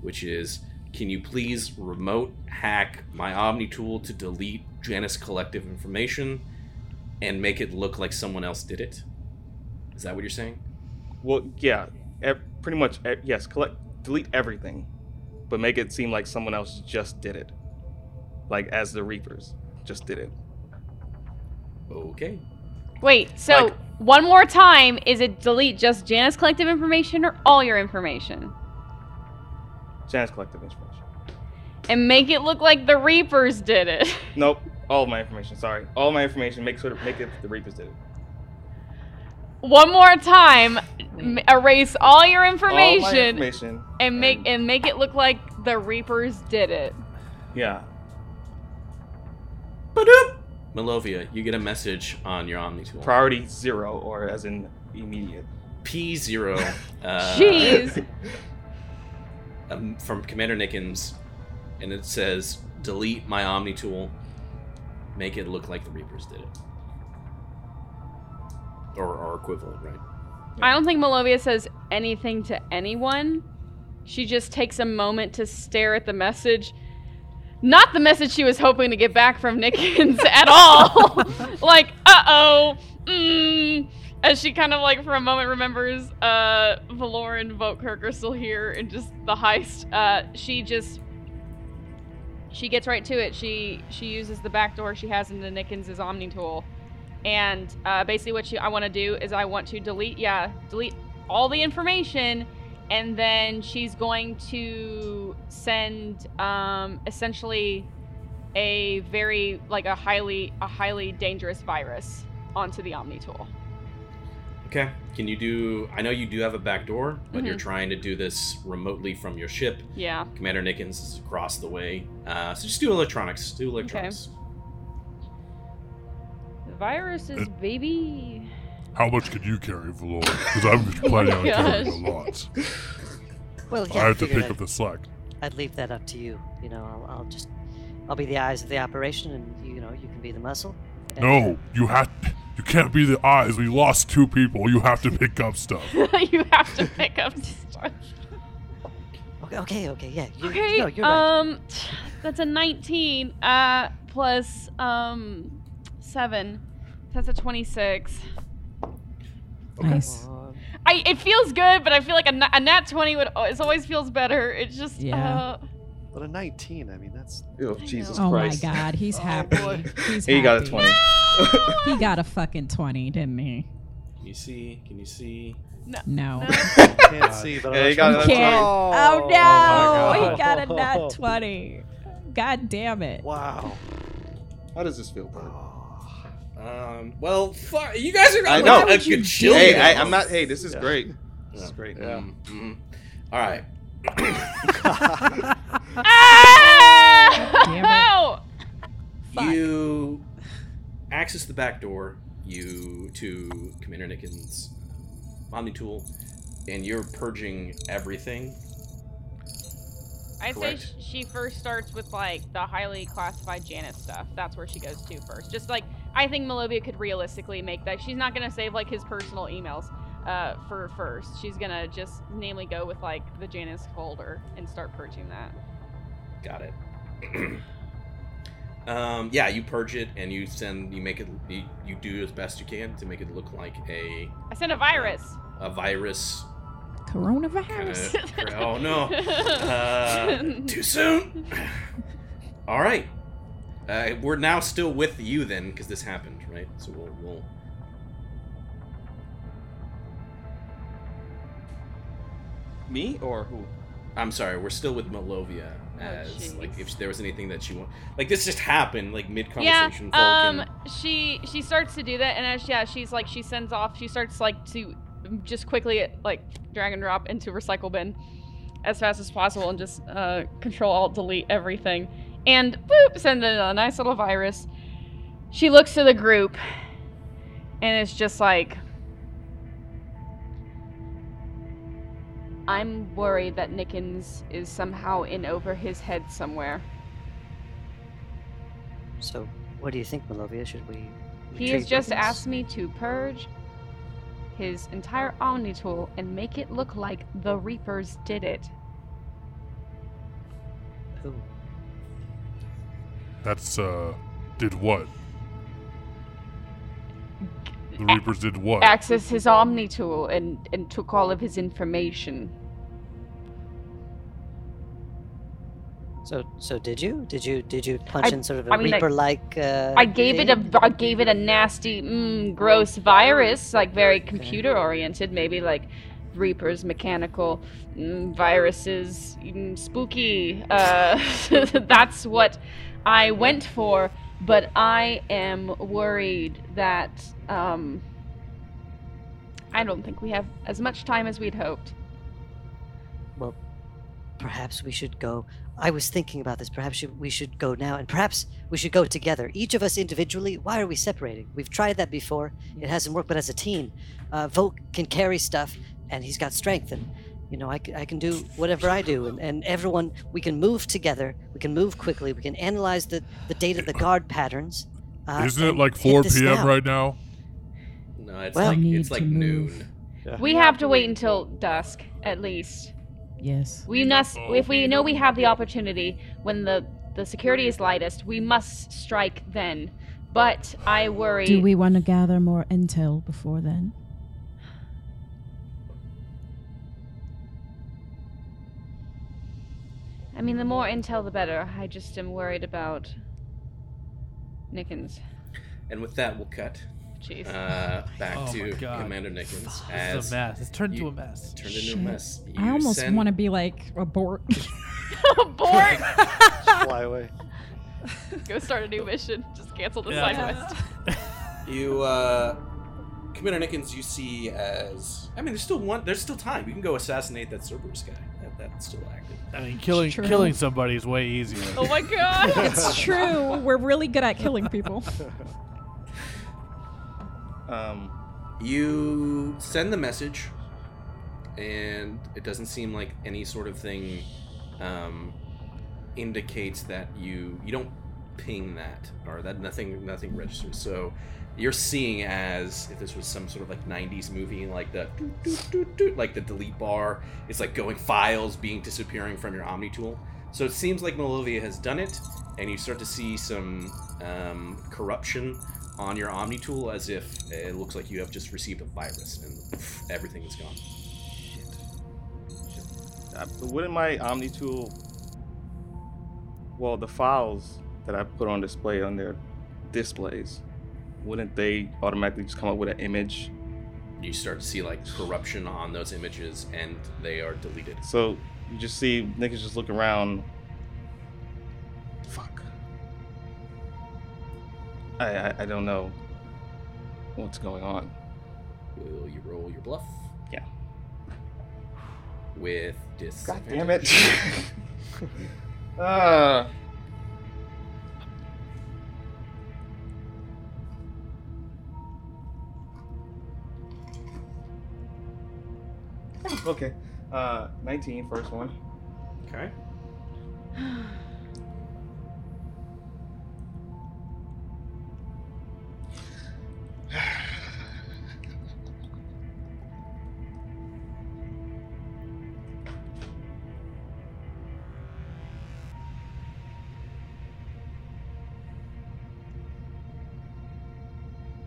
which is, can you please remote hack my Omni tool to delete Janus Collective information, and make it look like someone else did it? Is that what you're saying? Well, yeah, ev- pretty much. ev- yes, collect, delete everything, but make it seem like someone else just did it, like as the Reapers just did it. Okay. Wait, so Like- one more time, is it delete just Janus Collective information or all your information? Janus Collective information. And make it look like the Reapers did it. Nope, all my information. Sorry, all my information. Make sure to make it the Reapers did it. One more time, erase all your All information, information. and make and make it look like the Reapers did it. Yeah. Malovia, you get a message on your Omni tool. Priority zero, or as in immediate. P zero. Uh, Jeez. um, from Commander Nickens, and it says, "Delete my Omni tool. Make it look like the Reapers did it, or, or equivalent, right?" I don't think Malovia says anything to anyone. She just takes a moment to stare at the message. Not the message she was hoping to get back from Nickens at all. like, uh oh. Mm. As she kind of like for a moment remembers uh Valor and Votkirk are still here and just the heist. Uh she just she gets right to it. She she uses the back door she has into Nickens' Omni tool. And uh, basically, what she, I want to do is I want to delete, yeah, delete all the information, and then she's going to send um, essentially a very like a highly a highly dangerous virus onto the Omni tool. Okay. Can you do? I know you do have a back door, but you're Mhm. trying to do this remotely from your ship. Yeah. Commander Nickens is across the way, uh, so just do electronics. Do electronics. The virus is baby. How much can you carry, Valor? Because I'm planning on carrying a lot. Well, I have to pick up I'd- the slack. I'd leave that up to you. You know, I'll, I'll just, I'll be the eyes of the operation, and you know, you can be the muscle. Uh, No, you have. to. You can't be the eyes. We lost two people. You have to pick up stuff. you have to pick up stuff. Okay, okay, okay, yeah. You, Okay, no, you're right. um, that's a 19. Uh, plus um seven. That's a twenty-six. Nice. I it feels good, but I feel like a, a nat twenty would it always feels better. It's just Yeah. uh, But a 19, I mean, that's. Oh, Jesus Christ. Oh my God, he's Oh, happy. boy. He's He got a happy. 20. He got a fucking twenty, didn't he? Can you see? Can you see? no. No. Can't see, but Yeah, I'm he got not a. Can't. Oh, Oh, no! God. he got a nat twenty. God damn it! Wow. How does this feel, bud? Um. Well, fuck. You guys are. I like, know. A would you chill. Hey, I, I'm not. Hey, this is Yeah. great. This is great. Yeah. mhm. All right. Ah! Damn it. Fuck. You access the back door. You to Commander Nickens' Omni tool, and you're purging everything. I say Correct. sh- she first starts with like the highly classified Janus stuff. That's where she goes to first. Just like I think Malovia could realistically make that. She's not gonna save like his personal emails uh, for first. She's gonna just namely go with like the Janus folder and start purging that. Got it. um, yeah, you purge it and you send. You make it. You, you do as best you can to make it look like a I sent a virus. a virus. Coronavirus. Kinda, oh no! Uh, too soon. All right. Uh, we're now still with you then, because this happened, right? So we'll, we'll. Me or who? I'm sorry, we're still with Malovia. Oh, As jeez. like, if there was anything that she want, like this just happened, like mid conversation. Yeah, conversation. um, she she starts to do that, and as yeah, she's like she sends off. She starts like to just quickly like drag and drop into recycle bin as fast as possible, and just uh, control alt delete everything, and boop, send a nice little virus. She looks to the group, and it's just like. I'm worried that Nickens is somehow in over his head somewhere. So, what do you think, Malovia? Should we? He has just weapons? asked me to purge his entire Omni tool and make it look like the Reapers did it. Ooh. That's, uh, did what? The Reapers did what? Access his Omni tool and, and took all of his information. So, so did you? Did you? Did you punch I- in sort of a I mean, Reaper-like? Uh, I gave it a, I gave it a nasty, mm, gross virus, like very computer oriented, maybe like Reapers, mechanical mm, viruses, mm, spooky. Uh, that's what I went for, but I am worried that um, I don't think we have as much time as we'd hoped. Well, perhaps we should go. I was thinking about this. Perhaps we should go now, and perhaps we should go together. Each of us individually. Why are we separating? We've tried that before. It hasn't worked. But as a team, uh, Volk can carry stuff, and he's got strength, and you know I, I can do whatever I do, and, and everyone we can move together. We can move quickly. We can analyze the the data, the guard patterns. Uh, Isn't it like 4 p.m. now. right now? No, it's Well- like it's like to move. noon. We have to wait until dusk, at least. Yes. We must, if we know we have the opportunity when the the security is lightest, we must strike then. But I worry. Do we want to gather more intel before then? I mean, the more intel, the better. I just am worried about Nickens. And with that, we'll cut Jeez. uh, back Oh to Commander Nickens This as is a mess. It's turned you- into a mess. turned into Shit. a mess. I almost send- want to be like abort. Abort! Fly away. Go start a new mission. Just cancel the Yeah. side quest. You, uh, Commander Nickens, you see as I mean, there's still one. There's still time. You can go assassinate that Cerberus guy. That, that's still active. I mean, killing True. killing somebody is way easier. Oh my god! it's true. We're really good at killing people. Um, You send the message, and it doesn't seem like any sort of thing um, indicates that you you don't ping that or that nothing nothing registers. So you're seeing as if this was some sort of like 90s movie like the like the delete bar it's like going files being disappearing from your omni tool So it seems like Malovia has done it, and you start to see some um, corruption on your Omni tool as if it looks like you have just received a virus and everything is gone. Uh, wouldn't my Omni tool, well, the files that I put on display on their displays, wouldn't they automatically just come up with an image? You start to see like corruption on those images, and they are deleted. So you just see Nickens just look around. Fuck. I, I I don't know what's going on. Will you roll your bluff? Yeah. With God damn it. uh, okay. Uh, 19, first one. Okay.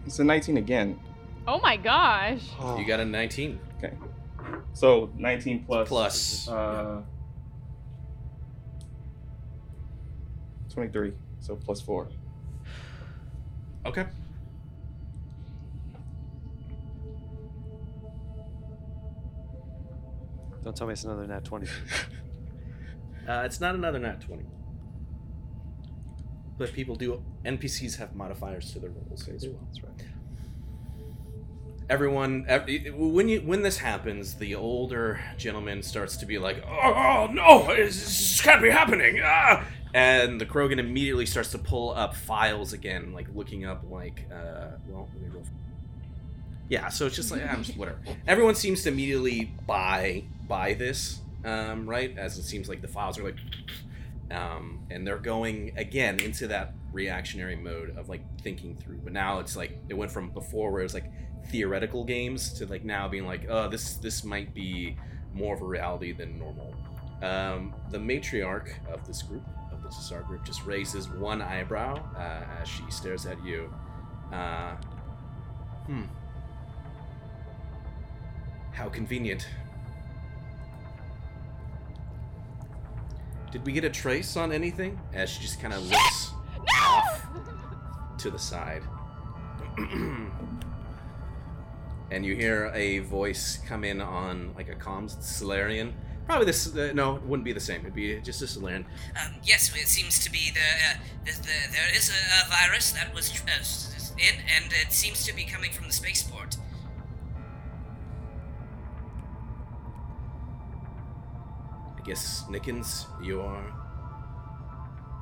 It's a 19 again. Oh my gosh. You got a 19. Okay. So 19 plus. Plus. Uh, 23. So plus 4. Okay. Don't tell me it's another nat 20. Uh, it's not another nat 20. But people do. NPCs have modifiers to their rolls as well. That's right. Everyone, ev- when you when this happens, the older gentleman starts to be like, "Oh, oh no, this, can't be happening!" Ah! And the Krogan immediately starts to pull up files again, like looking up like, uh, well, let me. Yeah, so it's just like I'm just whatever. Everyone seems to immediately buy buy this, um, right? As it seems like the files are like, um, and they're going again into that reactionary mode of like thinking through. But now it's like it went from before where it was like theoretical games to like now being like, oh, this this might be more of a reality than normal. Um, the matriarch of this group, of the Cesar group, just raises one eyebrow uh, as she stares at you. Uh, hmm. How convenient. Did we get a trace on anything? As she just kind of looks off to the side. and you hear a voice come in on like a comms Salarian. Probably this. Uh, no, it wouldn't be the same. It'd be just a Salarian. Um, yes, it seems to be the, uh, the, the there is a, a virus that was uh, in, and it seems to be coming from the spaceport. I guess Nickens, you are.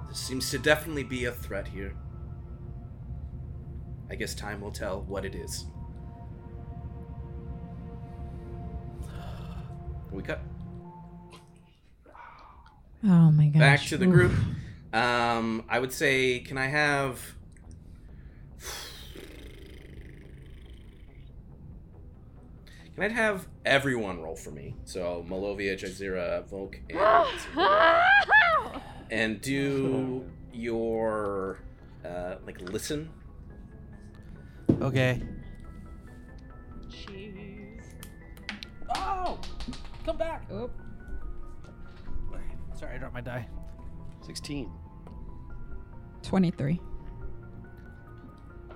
There seems to definitely be a threat here. I guess time will tell what it is. We cut Oh my gosh. back to the Oof. group. Um, I would say, can I have? Can I have everyone roll for me? So Malovia, Jazeera, Volk, and and do your uh, like listen. Okay. Jeez. Oh! Come back! Oh, Sorry, I dropped my die. 16. 23.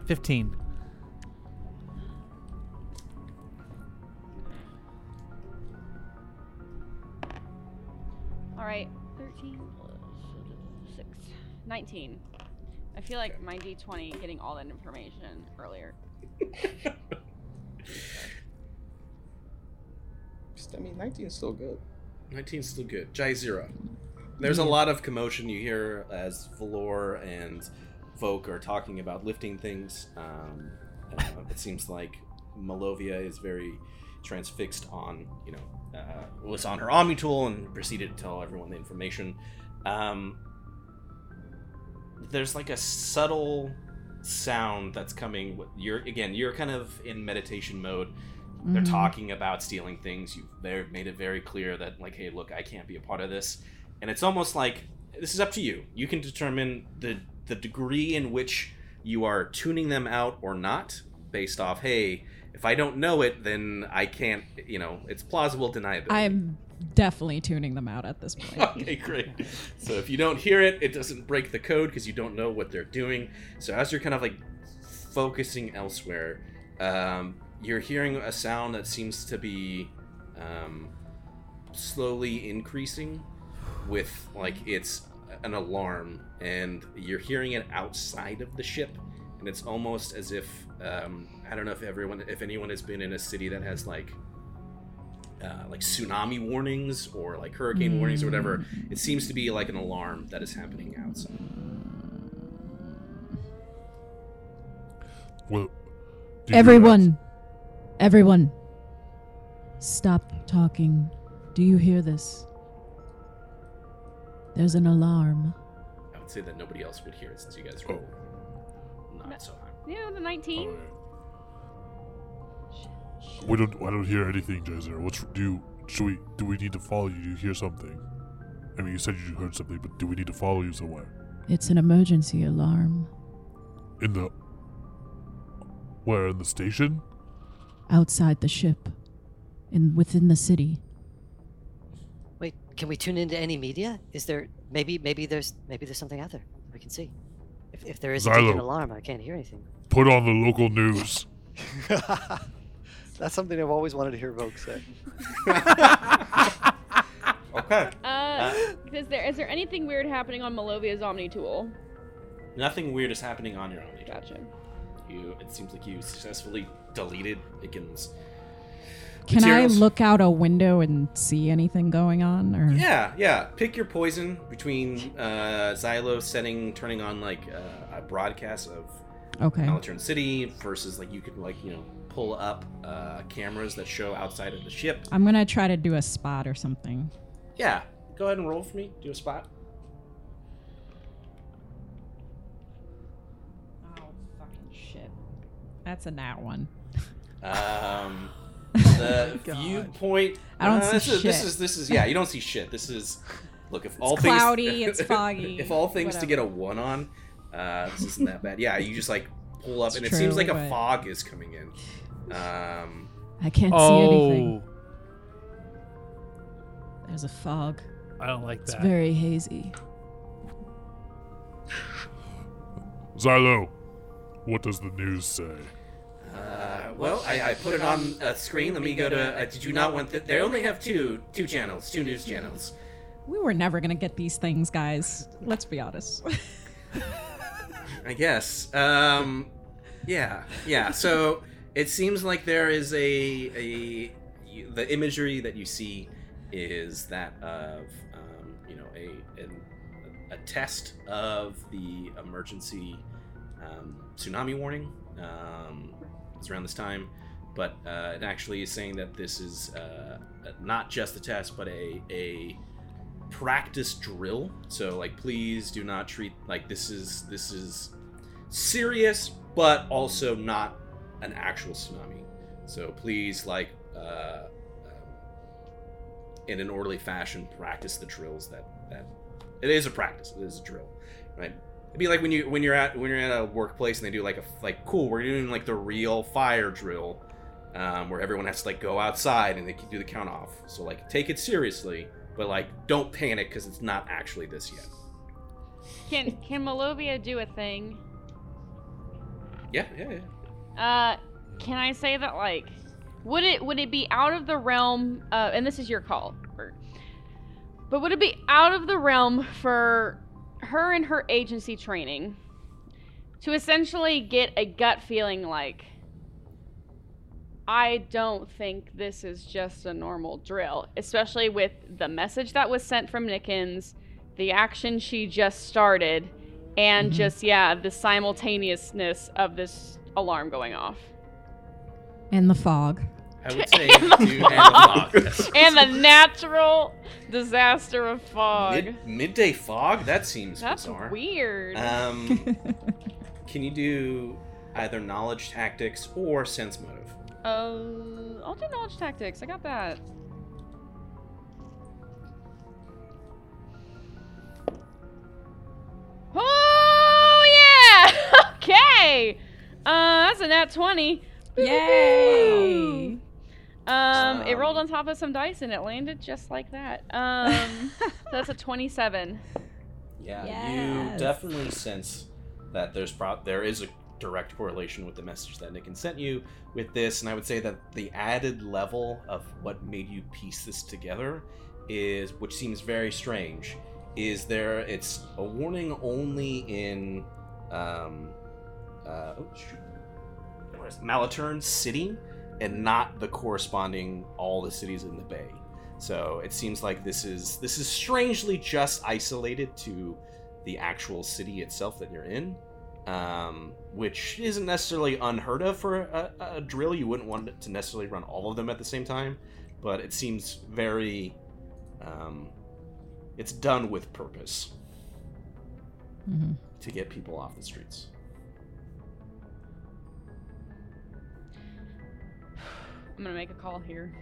15. All right. 13 plus 6. 19. I feel like my d20 getting all that information earlier. I mean, 19 is still good. 19 is still good. Jai Zero. There's a lot of commotion you hear as Valor and Volk are talking about lifting things. Um, uh, it seems like Malovia is very transfixed on, you know, uh, was on her Omni tool and proceeded to tell everyone the information. Um, there's like a subtle sound that's coming. You're again, you're kind of in meditation mode. They're Mhm. talking about stealing things. You've they've made it very clear that like, hey, look, I can't be a part of this. and it's almost like this is up to you. You can determine the the degree in which you are tuning them out or not based off. Hey, if I don't know it, then I can't. You know, it's plausible deniability. I'm definitely tuning them out at this point. Okay, great. So if you don't hear it, it doesn't break the code because you don't know what they're doing. So as you're kind of like focusing elsewhere, um, you're hearing a sound that seems to be um, slowly increasing with like it's an alarm and you're hearing it outside of the ship and it's almost as if um, i don't know if everyone if anyone has been in a city that has like uh, like tsunami warnings or like hurricane warnings or whatever it seems to be like an alarm that is happening outside. Well, do you Everyone, everyone, stop talking. Do you hear this? There's an alarm. i would say that nobody else would hear it since you guys are oh. not so high Yeah, the 19. that? We don't. I don't hear anything, Jazer. What's do? You, should we? Do we need to follow you? Do you hear something? I mean, you said you heard something, but do we need to follow you somewhere? It's an emergency alarm In the where? In the station? Outside the ship, and within the city. Wait, can we tune into any media? Is there maybe maybe there's maybe there's something out there we can see? If, if there is a Xylo. alarm, I can't hear anything. Put on the local news. That's something I've always wanted to hear Vogue say. okay Uh, is there is there anything weird happening on Malovia's Omni tool? nothing weird is happening on your own Gotcha. You it seems like you successfully deleted Iken's Can I look out a window and see anything going on? Or Yeah, yeah. Pick your poison between uh, Xylo setting, turning on like uh, a broadcast of Okay. Malaturn City versus like you could like you know pull up uh, cameras that show outside of the ship. I'm gonna try to do a spot or something. Yeah, go ahead and roll for me. Do a spot. That's a nat one. Um, the viewpoint. I don't uh, see this Is, this is this is yeah. You don't see shit. This is look if all cloudy, things it's foggy, if all things to get a one on, uh, this isn't that bad. Yeah, you just like pull up, It's and it seems true, like a fog is coming in. Um, I can't see oh, anything. There's a fog. I don't like that. It's very hazy. Xylo, what does the news say? Uh, well, I, I put it on a screen. Let me go to. Uh, did you not want that? They only have two two channels, two news channels. We were never gonna get these things, guys. Let's be honest. I guess. Um, yeah, yeah. So it seems like there is a a the imagery that you see is that of um, you know a an, a test of the emergency um, tsunami warning. Um, it's around this time, but uh, it actually is saying that this is uh, not just a test, but a a practice drill. So like, please do not treat like this is this is serious, but also not an actual tsunami. So please like. Uh, in an orderly fashion practice the drills that that it is a practice it is a drill right it'd be like when you when you're at when you're at a workplace and they do like a like cool we're doing like the real fire drill um, where everyone has to like go outside and they can do the count off so like take it seriously but like don't panic because it's not actually this yet Can can Malovia do a thing? yeah yeah yeah Uh, can I say that like, would it would it be out of the realm? Uh, and this is your call, Bert. But would it be out of the realm for her and her agency training to essentially get a gut feeling like, I don't think this is just a normal drill, especially with the message that was sent from Nickens, the action she just started, and Mhm. just yeah, the simultaneousness of this alarm going off. In the fog. I would say and the, fog. And, the natural disaster of fog. Mid- midday fog? That seems That's bizarre. weird. Um, can you do either knowledge tactics or sense motive? Uh, I'll do knowledge tactics. I got that. Oh yeah! okay. Uh, that's a nat twenty. Yay! Um, it Um, rolled on top of some dice and it landed just like that. Um, so that's a 27. Yeah, Yes. you definitely sense that there's pro- there is a direct correlation with the message that Nickens sent you with this, and I would say that the added level of what made you piece this together is, which seems very strange, is there. It's a warning only in, um, uh, oh shoot, Where is it? Malaturn City, and not the corresponding all the cities in the bay. So it seems like this is this is strangely just isolated to the actual city itself that you're in, um, which isn't necessarily unheard of for a, a drill. You wouldn't want it to necessarily run all of them at the same time, but it seems very. Um, it's done with purpose mm-hmm. to get people off the streets. I'm gonna make a call here.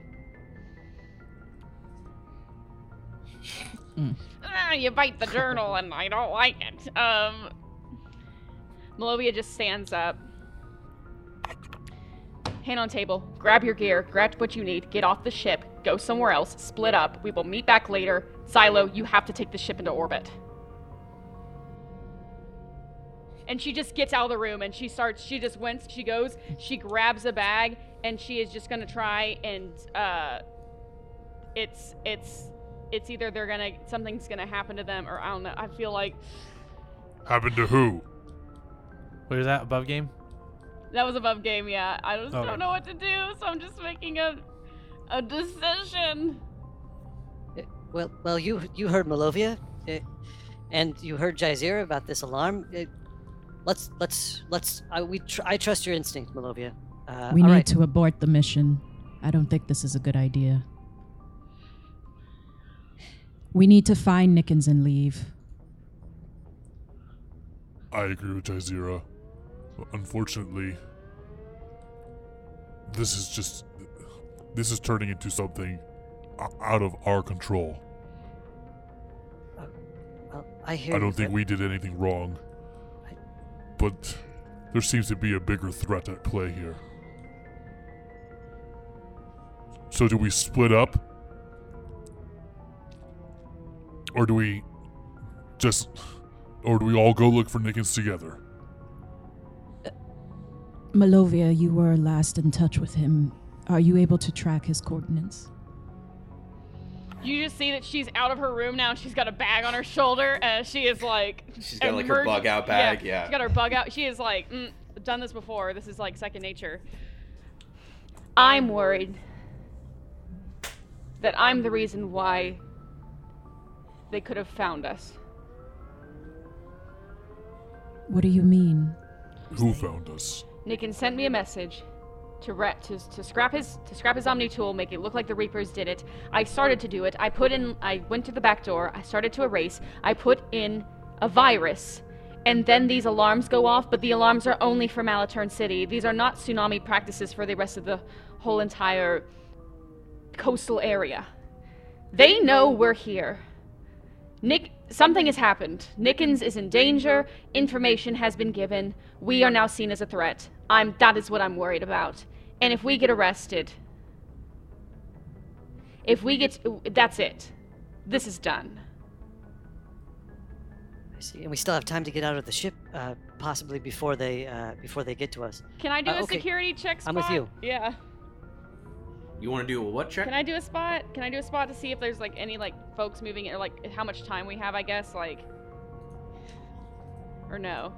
Mm. Ah, you bite the journal and I don't like it. Um, Malovia just stands up. Hand on table. Grab your gear. Grab what you need. Get off the ship. Go somewhere else. Split up. We will meet back later. Xylo, you have to take the ship into orbit. And she just gets out of the room and she starts. She just went. She goes. She grabs a bag and she is just gonna try and. uh It's it's it's either they're gonna something's gonna happen to them or I don't know. I feel like Happened to who? Wait, is that above game? that was above game. Yeah, I just Okay. don't know what to do, so I'm just making a a decision. Uh, Well, well, you you heard Malovia, uh, and you heard Jazeera about this alarm. Uh, let's let's let's. I we tr- I trust your instinct, Malovia. Uh, we need right. to abort the mission. I don't think this is a good idea. We need to find Nickens and leave. I agree with Jazeera. Unfortunately, this is just. This is turning into something out of our control. Well, I hear. I don't think we did anything wrong. But there seems to be a bigger threat at play here. So do we split up? Or do we just or do we all go look for Nickens together? Malovia, you were last in touch with him. Are you able to track his coordinates? You just see that she's out of her room now. and She's got a bag on her shoulder. and she is like. She's got, like, her bug out bag, yeah. She's got her bug out. She is like, mm, done this before. This is like second nature. I'm worried that I'm the reason why they could have found us. What do you mean? Who found us? Nickens sent me a message to re- to to scrap his to scrap his Omni tool, make it look like the Reapers did it. I started to do it. I put in. I went to the back door. I started to erase. I put in a virus, and then these alarms go off. But the alarms are only for Malaturn City. These are not tsunami practices for the rest of the whole entire coastal area. They know we're here. Nick, something has happened. Nickens is in danger. Information has been given. We are now seen as a threat. I'm. That is what I'm worried about. And if we get arrested, if we get, that's it. This is done. I see, and we still have time to get out of the ship, uh, possibly before they uh, before they get to us. Can I do Uh, a okay. security check? Spot? I'm with you. Yeah. You want to do a what check? Can I do a spot? Can I do a spot to see if there's like any like folks moving or like how much time we have? I guess like. Or no.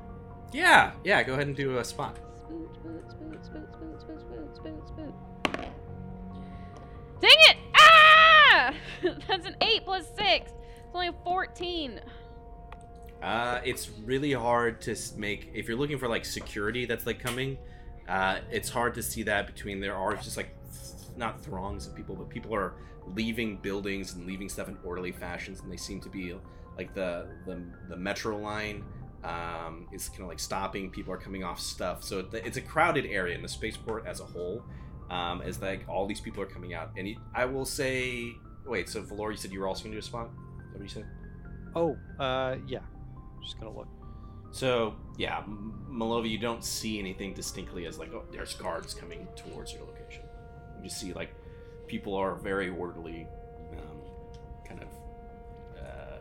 Yeah, yeah. Go ahead and do a spot. Spoot, spoot, spoot, spoot, spoot, spoot, spoot, spoot, spoot. Dang it! Ah! That's an 8 plus 6. It's only a 14. Uh, it's really hard to make if you're looking for like security that's like coming. Uh, it's hard to see that between there are just like not throngs of people, but people are leaving buildings and leaving stuff in orderly fashions, and they seem to be like the the, the metro line um, is kind of like stopping. People are coming off stuff, so it's a crowded area in the spaceport as a whole. Um, as like all these people are coming out, and I will say, wait. So Valor, you said you were also going to do a spot. Is that what you said? Oh, uh, yeah. Just gonna look. So yeah, Malova, you don't see anything distinctly as like oh, there's guards coming towards your location. You see like people are very orderly, um, kind of uh,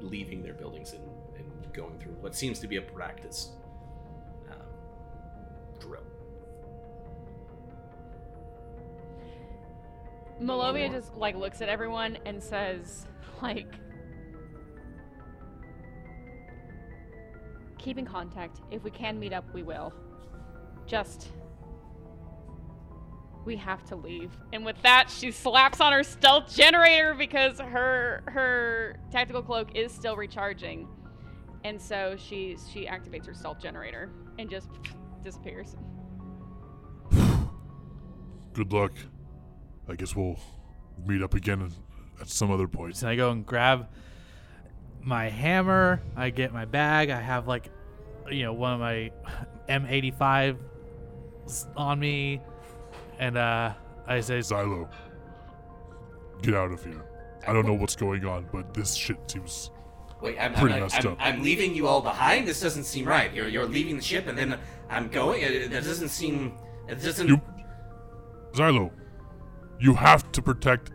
leaving their buildings and, and going through what seems to be a practice um, drill. Malovia just like looks at everyone and says, like, keep in contact. If we can meet up, we will. Just, we have to leave. And with that, she slaps on her stealth generator because her her tactical cloak is still recharging, and so she she activates her stealth generator and just disappears. Good luck. I guess we'll meet up again at some other point. So I go and grab my hammer. I get my bag. I have like, you know, one of my M85 on me, and uh, I say, Xylo, get out of here. I don't know what's going on, but this shit seems Wait, I'm, pretty I'm, messed I'm, up. I'm leaving you all behind. This doesn't seem right. You're you're leaving the ship, and then I'm going. It, that doesn't seem. It doesn't. You, Xylo, you have to protect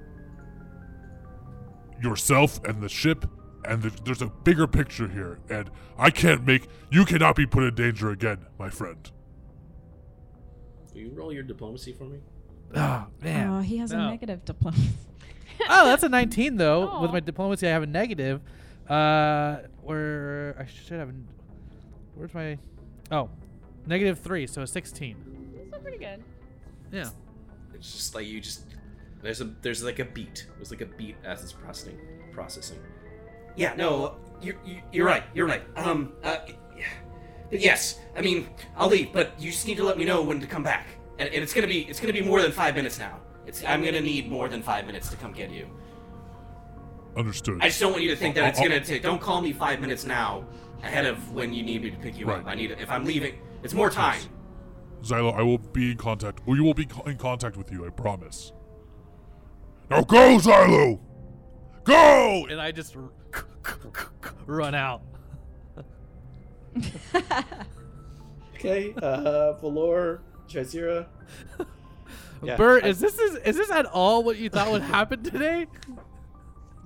yourself and the ship, and the, there's a bigger picture here, and I can't make. You cannot be put in danger again, my friend. Will you roll your diplomacy for me? oh man, Oh, he has no. a negative diplomacy. oh, that's a 19 though. With my diplomacy, I have a negative. Uh, where I should have. Where's my? Oh, negative three, so a 16. That's pretty good. Yeah. It's just like you just. There's a there's like a beat. There's like a beat as it's processing processing. Yeah, no, you're you- you're right. You're right. Um, uh, but yes, I mean I'll leave, but you just need to let me know when to come back, and, and it's gonna be it's gonna be more than five minutes now. It's I'm gonna need more than five minutes to come get you. Understood. I just don't want you to think that I'll- it's I'll- gonna take. Don't call me five minutes now, ahead of when you need me to pick you up. I need if I'm leaving. It's more time. Xylo, I will be in contact. We will be co- in contact with you. I promise. Now go, Xylo. Go. And I just r- run out. Okay, uh, Valor, Jazeera. Yeah, Bert, I- is this is, is this at all what you thought would happen today?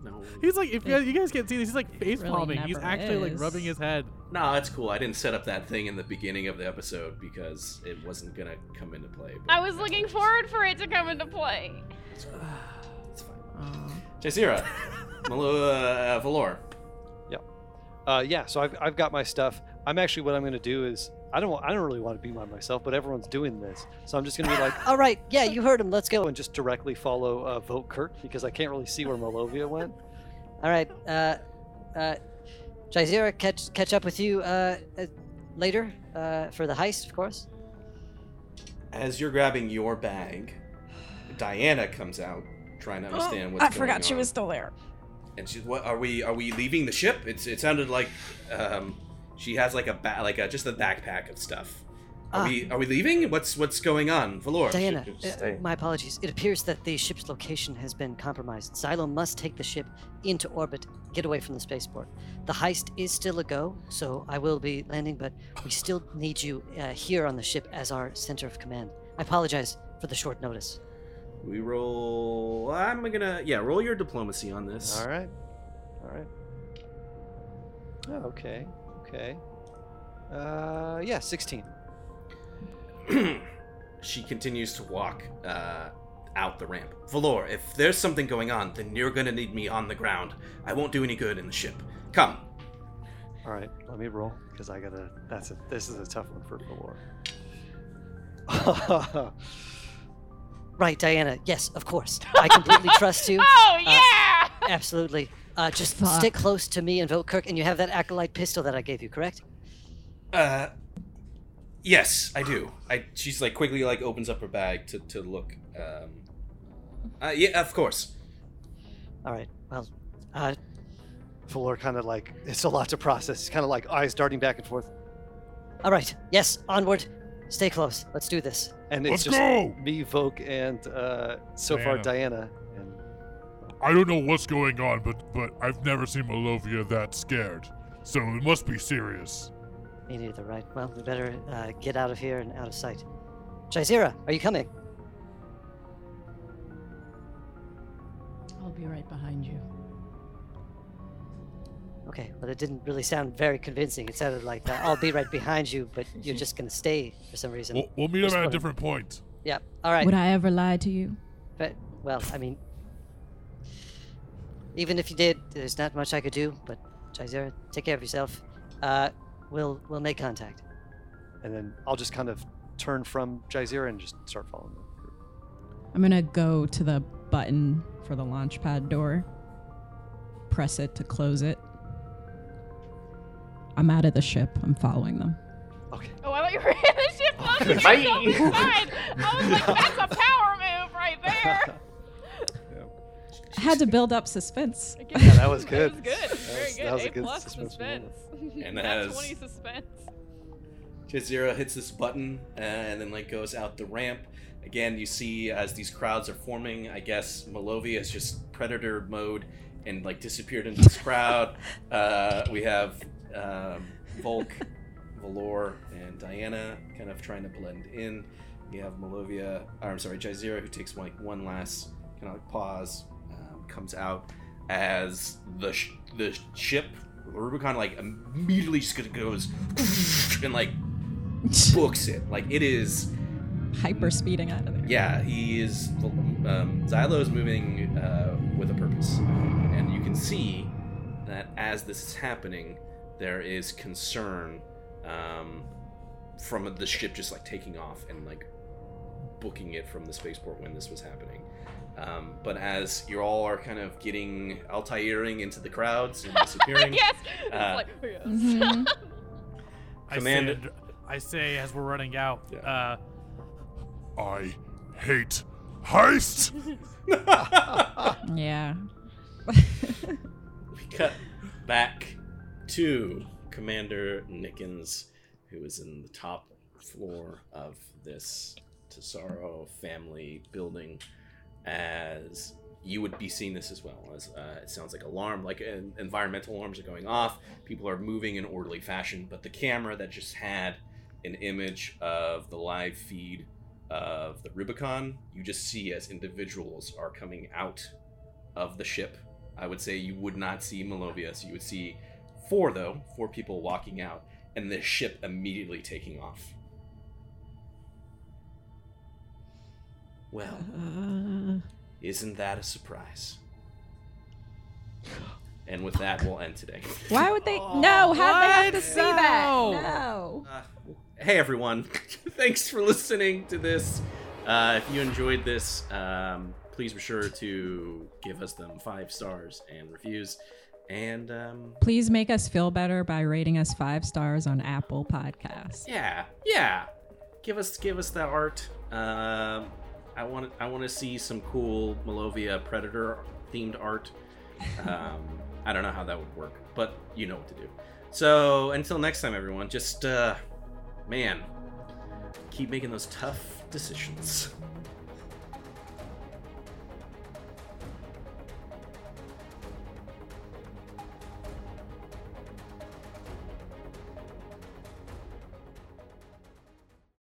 No. He's like, if you guys, you guys can't see this, he's like face really palming. he's never actually like rubbing his head. No, that's cool. I didn't set up that thing in the beginning of the episode because it wasn't gonna come into play. But I was looking forward for it to come into play. It's fine. Jazeera, Malo, uh, Valor. Uh, yeah, so I've, I've got my stuff. I'm actually what I'm going to do is I don't I don't really want to be by myself, but everyone's doing this, so I'm just going to be like, All right, yeah, you heard him. Let's go. and just directly follow uh, Vote Kirk because I can't really see where Malovia went. All right, uh, uh, Jazeera, catch catch up with you uh, uh later uh, for the heist, of course. As you're grabbing your bag, Diana comes out trying to understand what's I going on. I forgot she was still there. And she's, "What are we? Are we leaving the ship?" It's. It sounded like, um, she has like a ba- like a just a backpack of stuff. Are Ah. we? Are we leaving? What's What's going on, Valor? Diana, uh, my apologies. It appears that the ship's location has been compromised. Xylo must take the ship into orbit, get away from the spaceport. The heist is still a go, so I will be landing, but we still need you uh, here on the ship as our center of command. I apologize for the short notice. We roll. I'm gonna. Yeah, roll your diplomacy on this. All right, all right. Oh, okay, okay. Uh, yeah, 16. she continues to walk uh, out the ramp. Valor, if there's something going on, then you're gonna need me on the ground. I won't do any good in the ship. Come. All right, let me roll because I gotta. That's a. This is a tough one for Valor. Right, Diana. Yes, of course. I completely trust you. Oh Uh, yeah! Absolutely. Uh, just Fuck. stick close to me and vote Kirk, and you have that acolyte pistol that I gave you, correct? Uh, yes, I do. I. She's like quickly like opens up her bag to to look. Um, uh, yeah, of course. All right. Well, uh, Valor kind of like it's a lot to process. Kind of like eyes darting back and forth, all right. Yes, onward. Stay close. Let's do this. and it's Let's just go! me, Vogue, and uh, so far Diana. Diana. And I don't know what's going on, but but I've never seen Malovia that scared. so it must be serious. Me neither, right? Well, we better uh, get out of here and out of sight. Jazeera, are you coming? I'll be right behind you. Okay, well, it didn't really sound very convincing. It sounded like uh, I'll be right behind you, but you're just gonna stay for some reason. We'll, we'll meet up at a different point. Yeah. All right. Would I ever lie to you? But well, I mean, even if you did, there's not much I could do. But Jazeera, take care of yourself. Uh, we'll we'll make contact. And then I'll just kind of turn from Jazeera and just start following them. I'm gonna go to the button for the launch pad door, press it to close it. I'm out of the ship. I'm following them. Okay. Oh, I thought you were in the ship closing Bye. yourself. I was like, that's a power move right there. I had to build up suspense. Yeah, that was good. That was good. Very was- good. that was a A good plus suspense suspense. And Nat as- 20 suspense. Jazeera hits this button and then like goes out the ramp. Again, you see as these crowds are forming. I guess Malovia is just predator mode and like disappeared into this crowd. Uh, we have um, Volk, Valor, and Diana kind of trying to blend in. You have Malovia, or I'm sorry, Jazeera, who takes like one last kind of like pause, comes out as the sh- the ship, Rubicon, like immediately just goes and like books it. Like it is, Hyper speeding out of there. yeah. He is. Um, Xylo is moving uh, with a purpose, and you can see that as this is happening, there is concern um, from the ship just like taking off and like booking it from the spaceport when this was happening. Um, but as you all are kind of getting Altairing into the crowds and disappearing, yes. Uh, like, oh, yes. Mhm. I say, I say as we're running out, Yeah. uh, I hate heist. Yeah. we cut back to Commander Nickens, who is in the top floor of this Tesoro family building, as you would be seeing this as well. As uh, it sounds like alarm, like uh, environmental alarms are going off. People are moving in orderly fashion, but the camera that just had an image of the live feed of the Rubicon, you just see as individuals are coming out of the ship. I would say you would not see Malovia, so you would see four though, four people walking out, and the ship immediately taking off. Well, Uh, isn't that a surprise? And with that, we'll end today. why would they? no, how they have to what? see that? No. No. Uh, hey everyone, thanks for listening to this. Uh, if you enjoyed this, um, please be sure to give us them five stars and reviews. And um, Please make us feel better by rating us five stars on Apple Podcasts. yeah, yeah, give us give us that art. Um, I want I want to see some cool Malovia Predator themed art. Um, I don't know how that would work, but you know what to do. So until next time, everyone, just uh, man, keep making those tough decisions.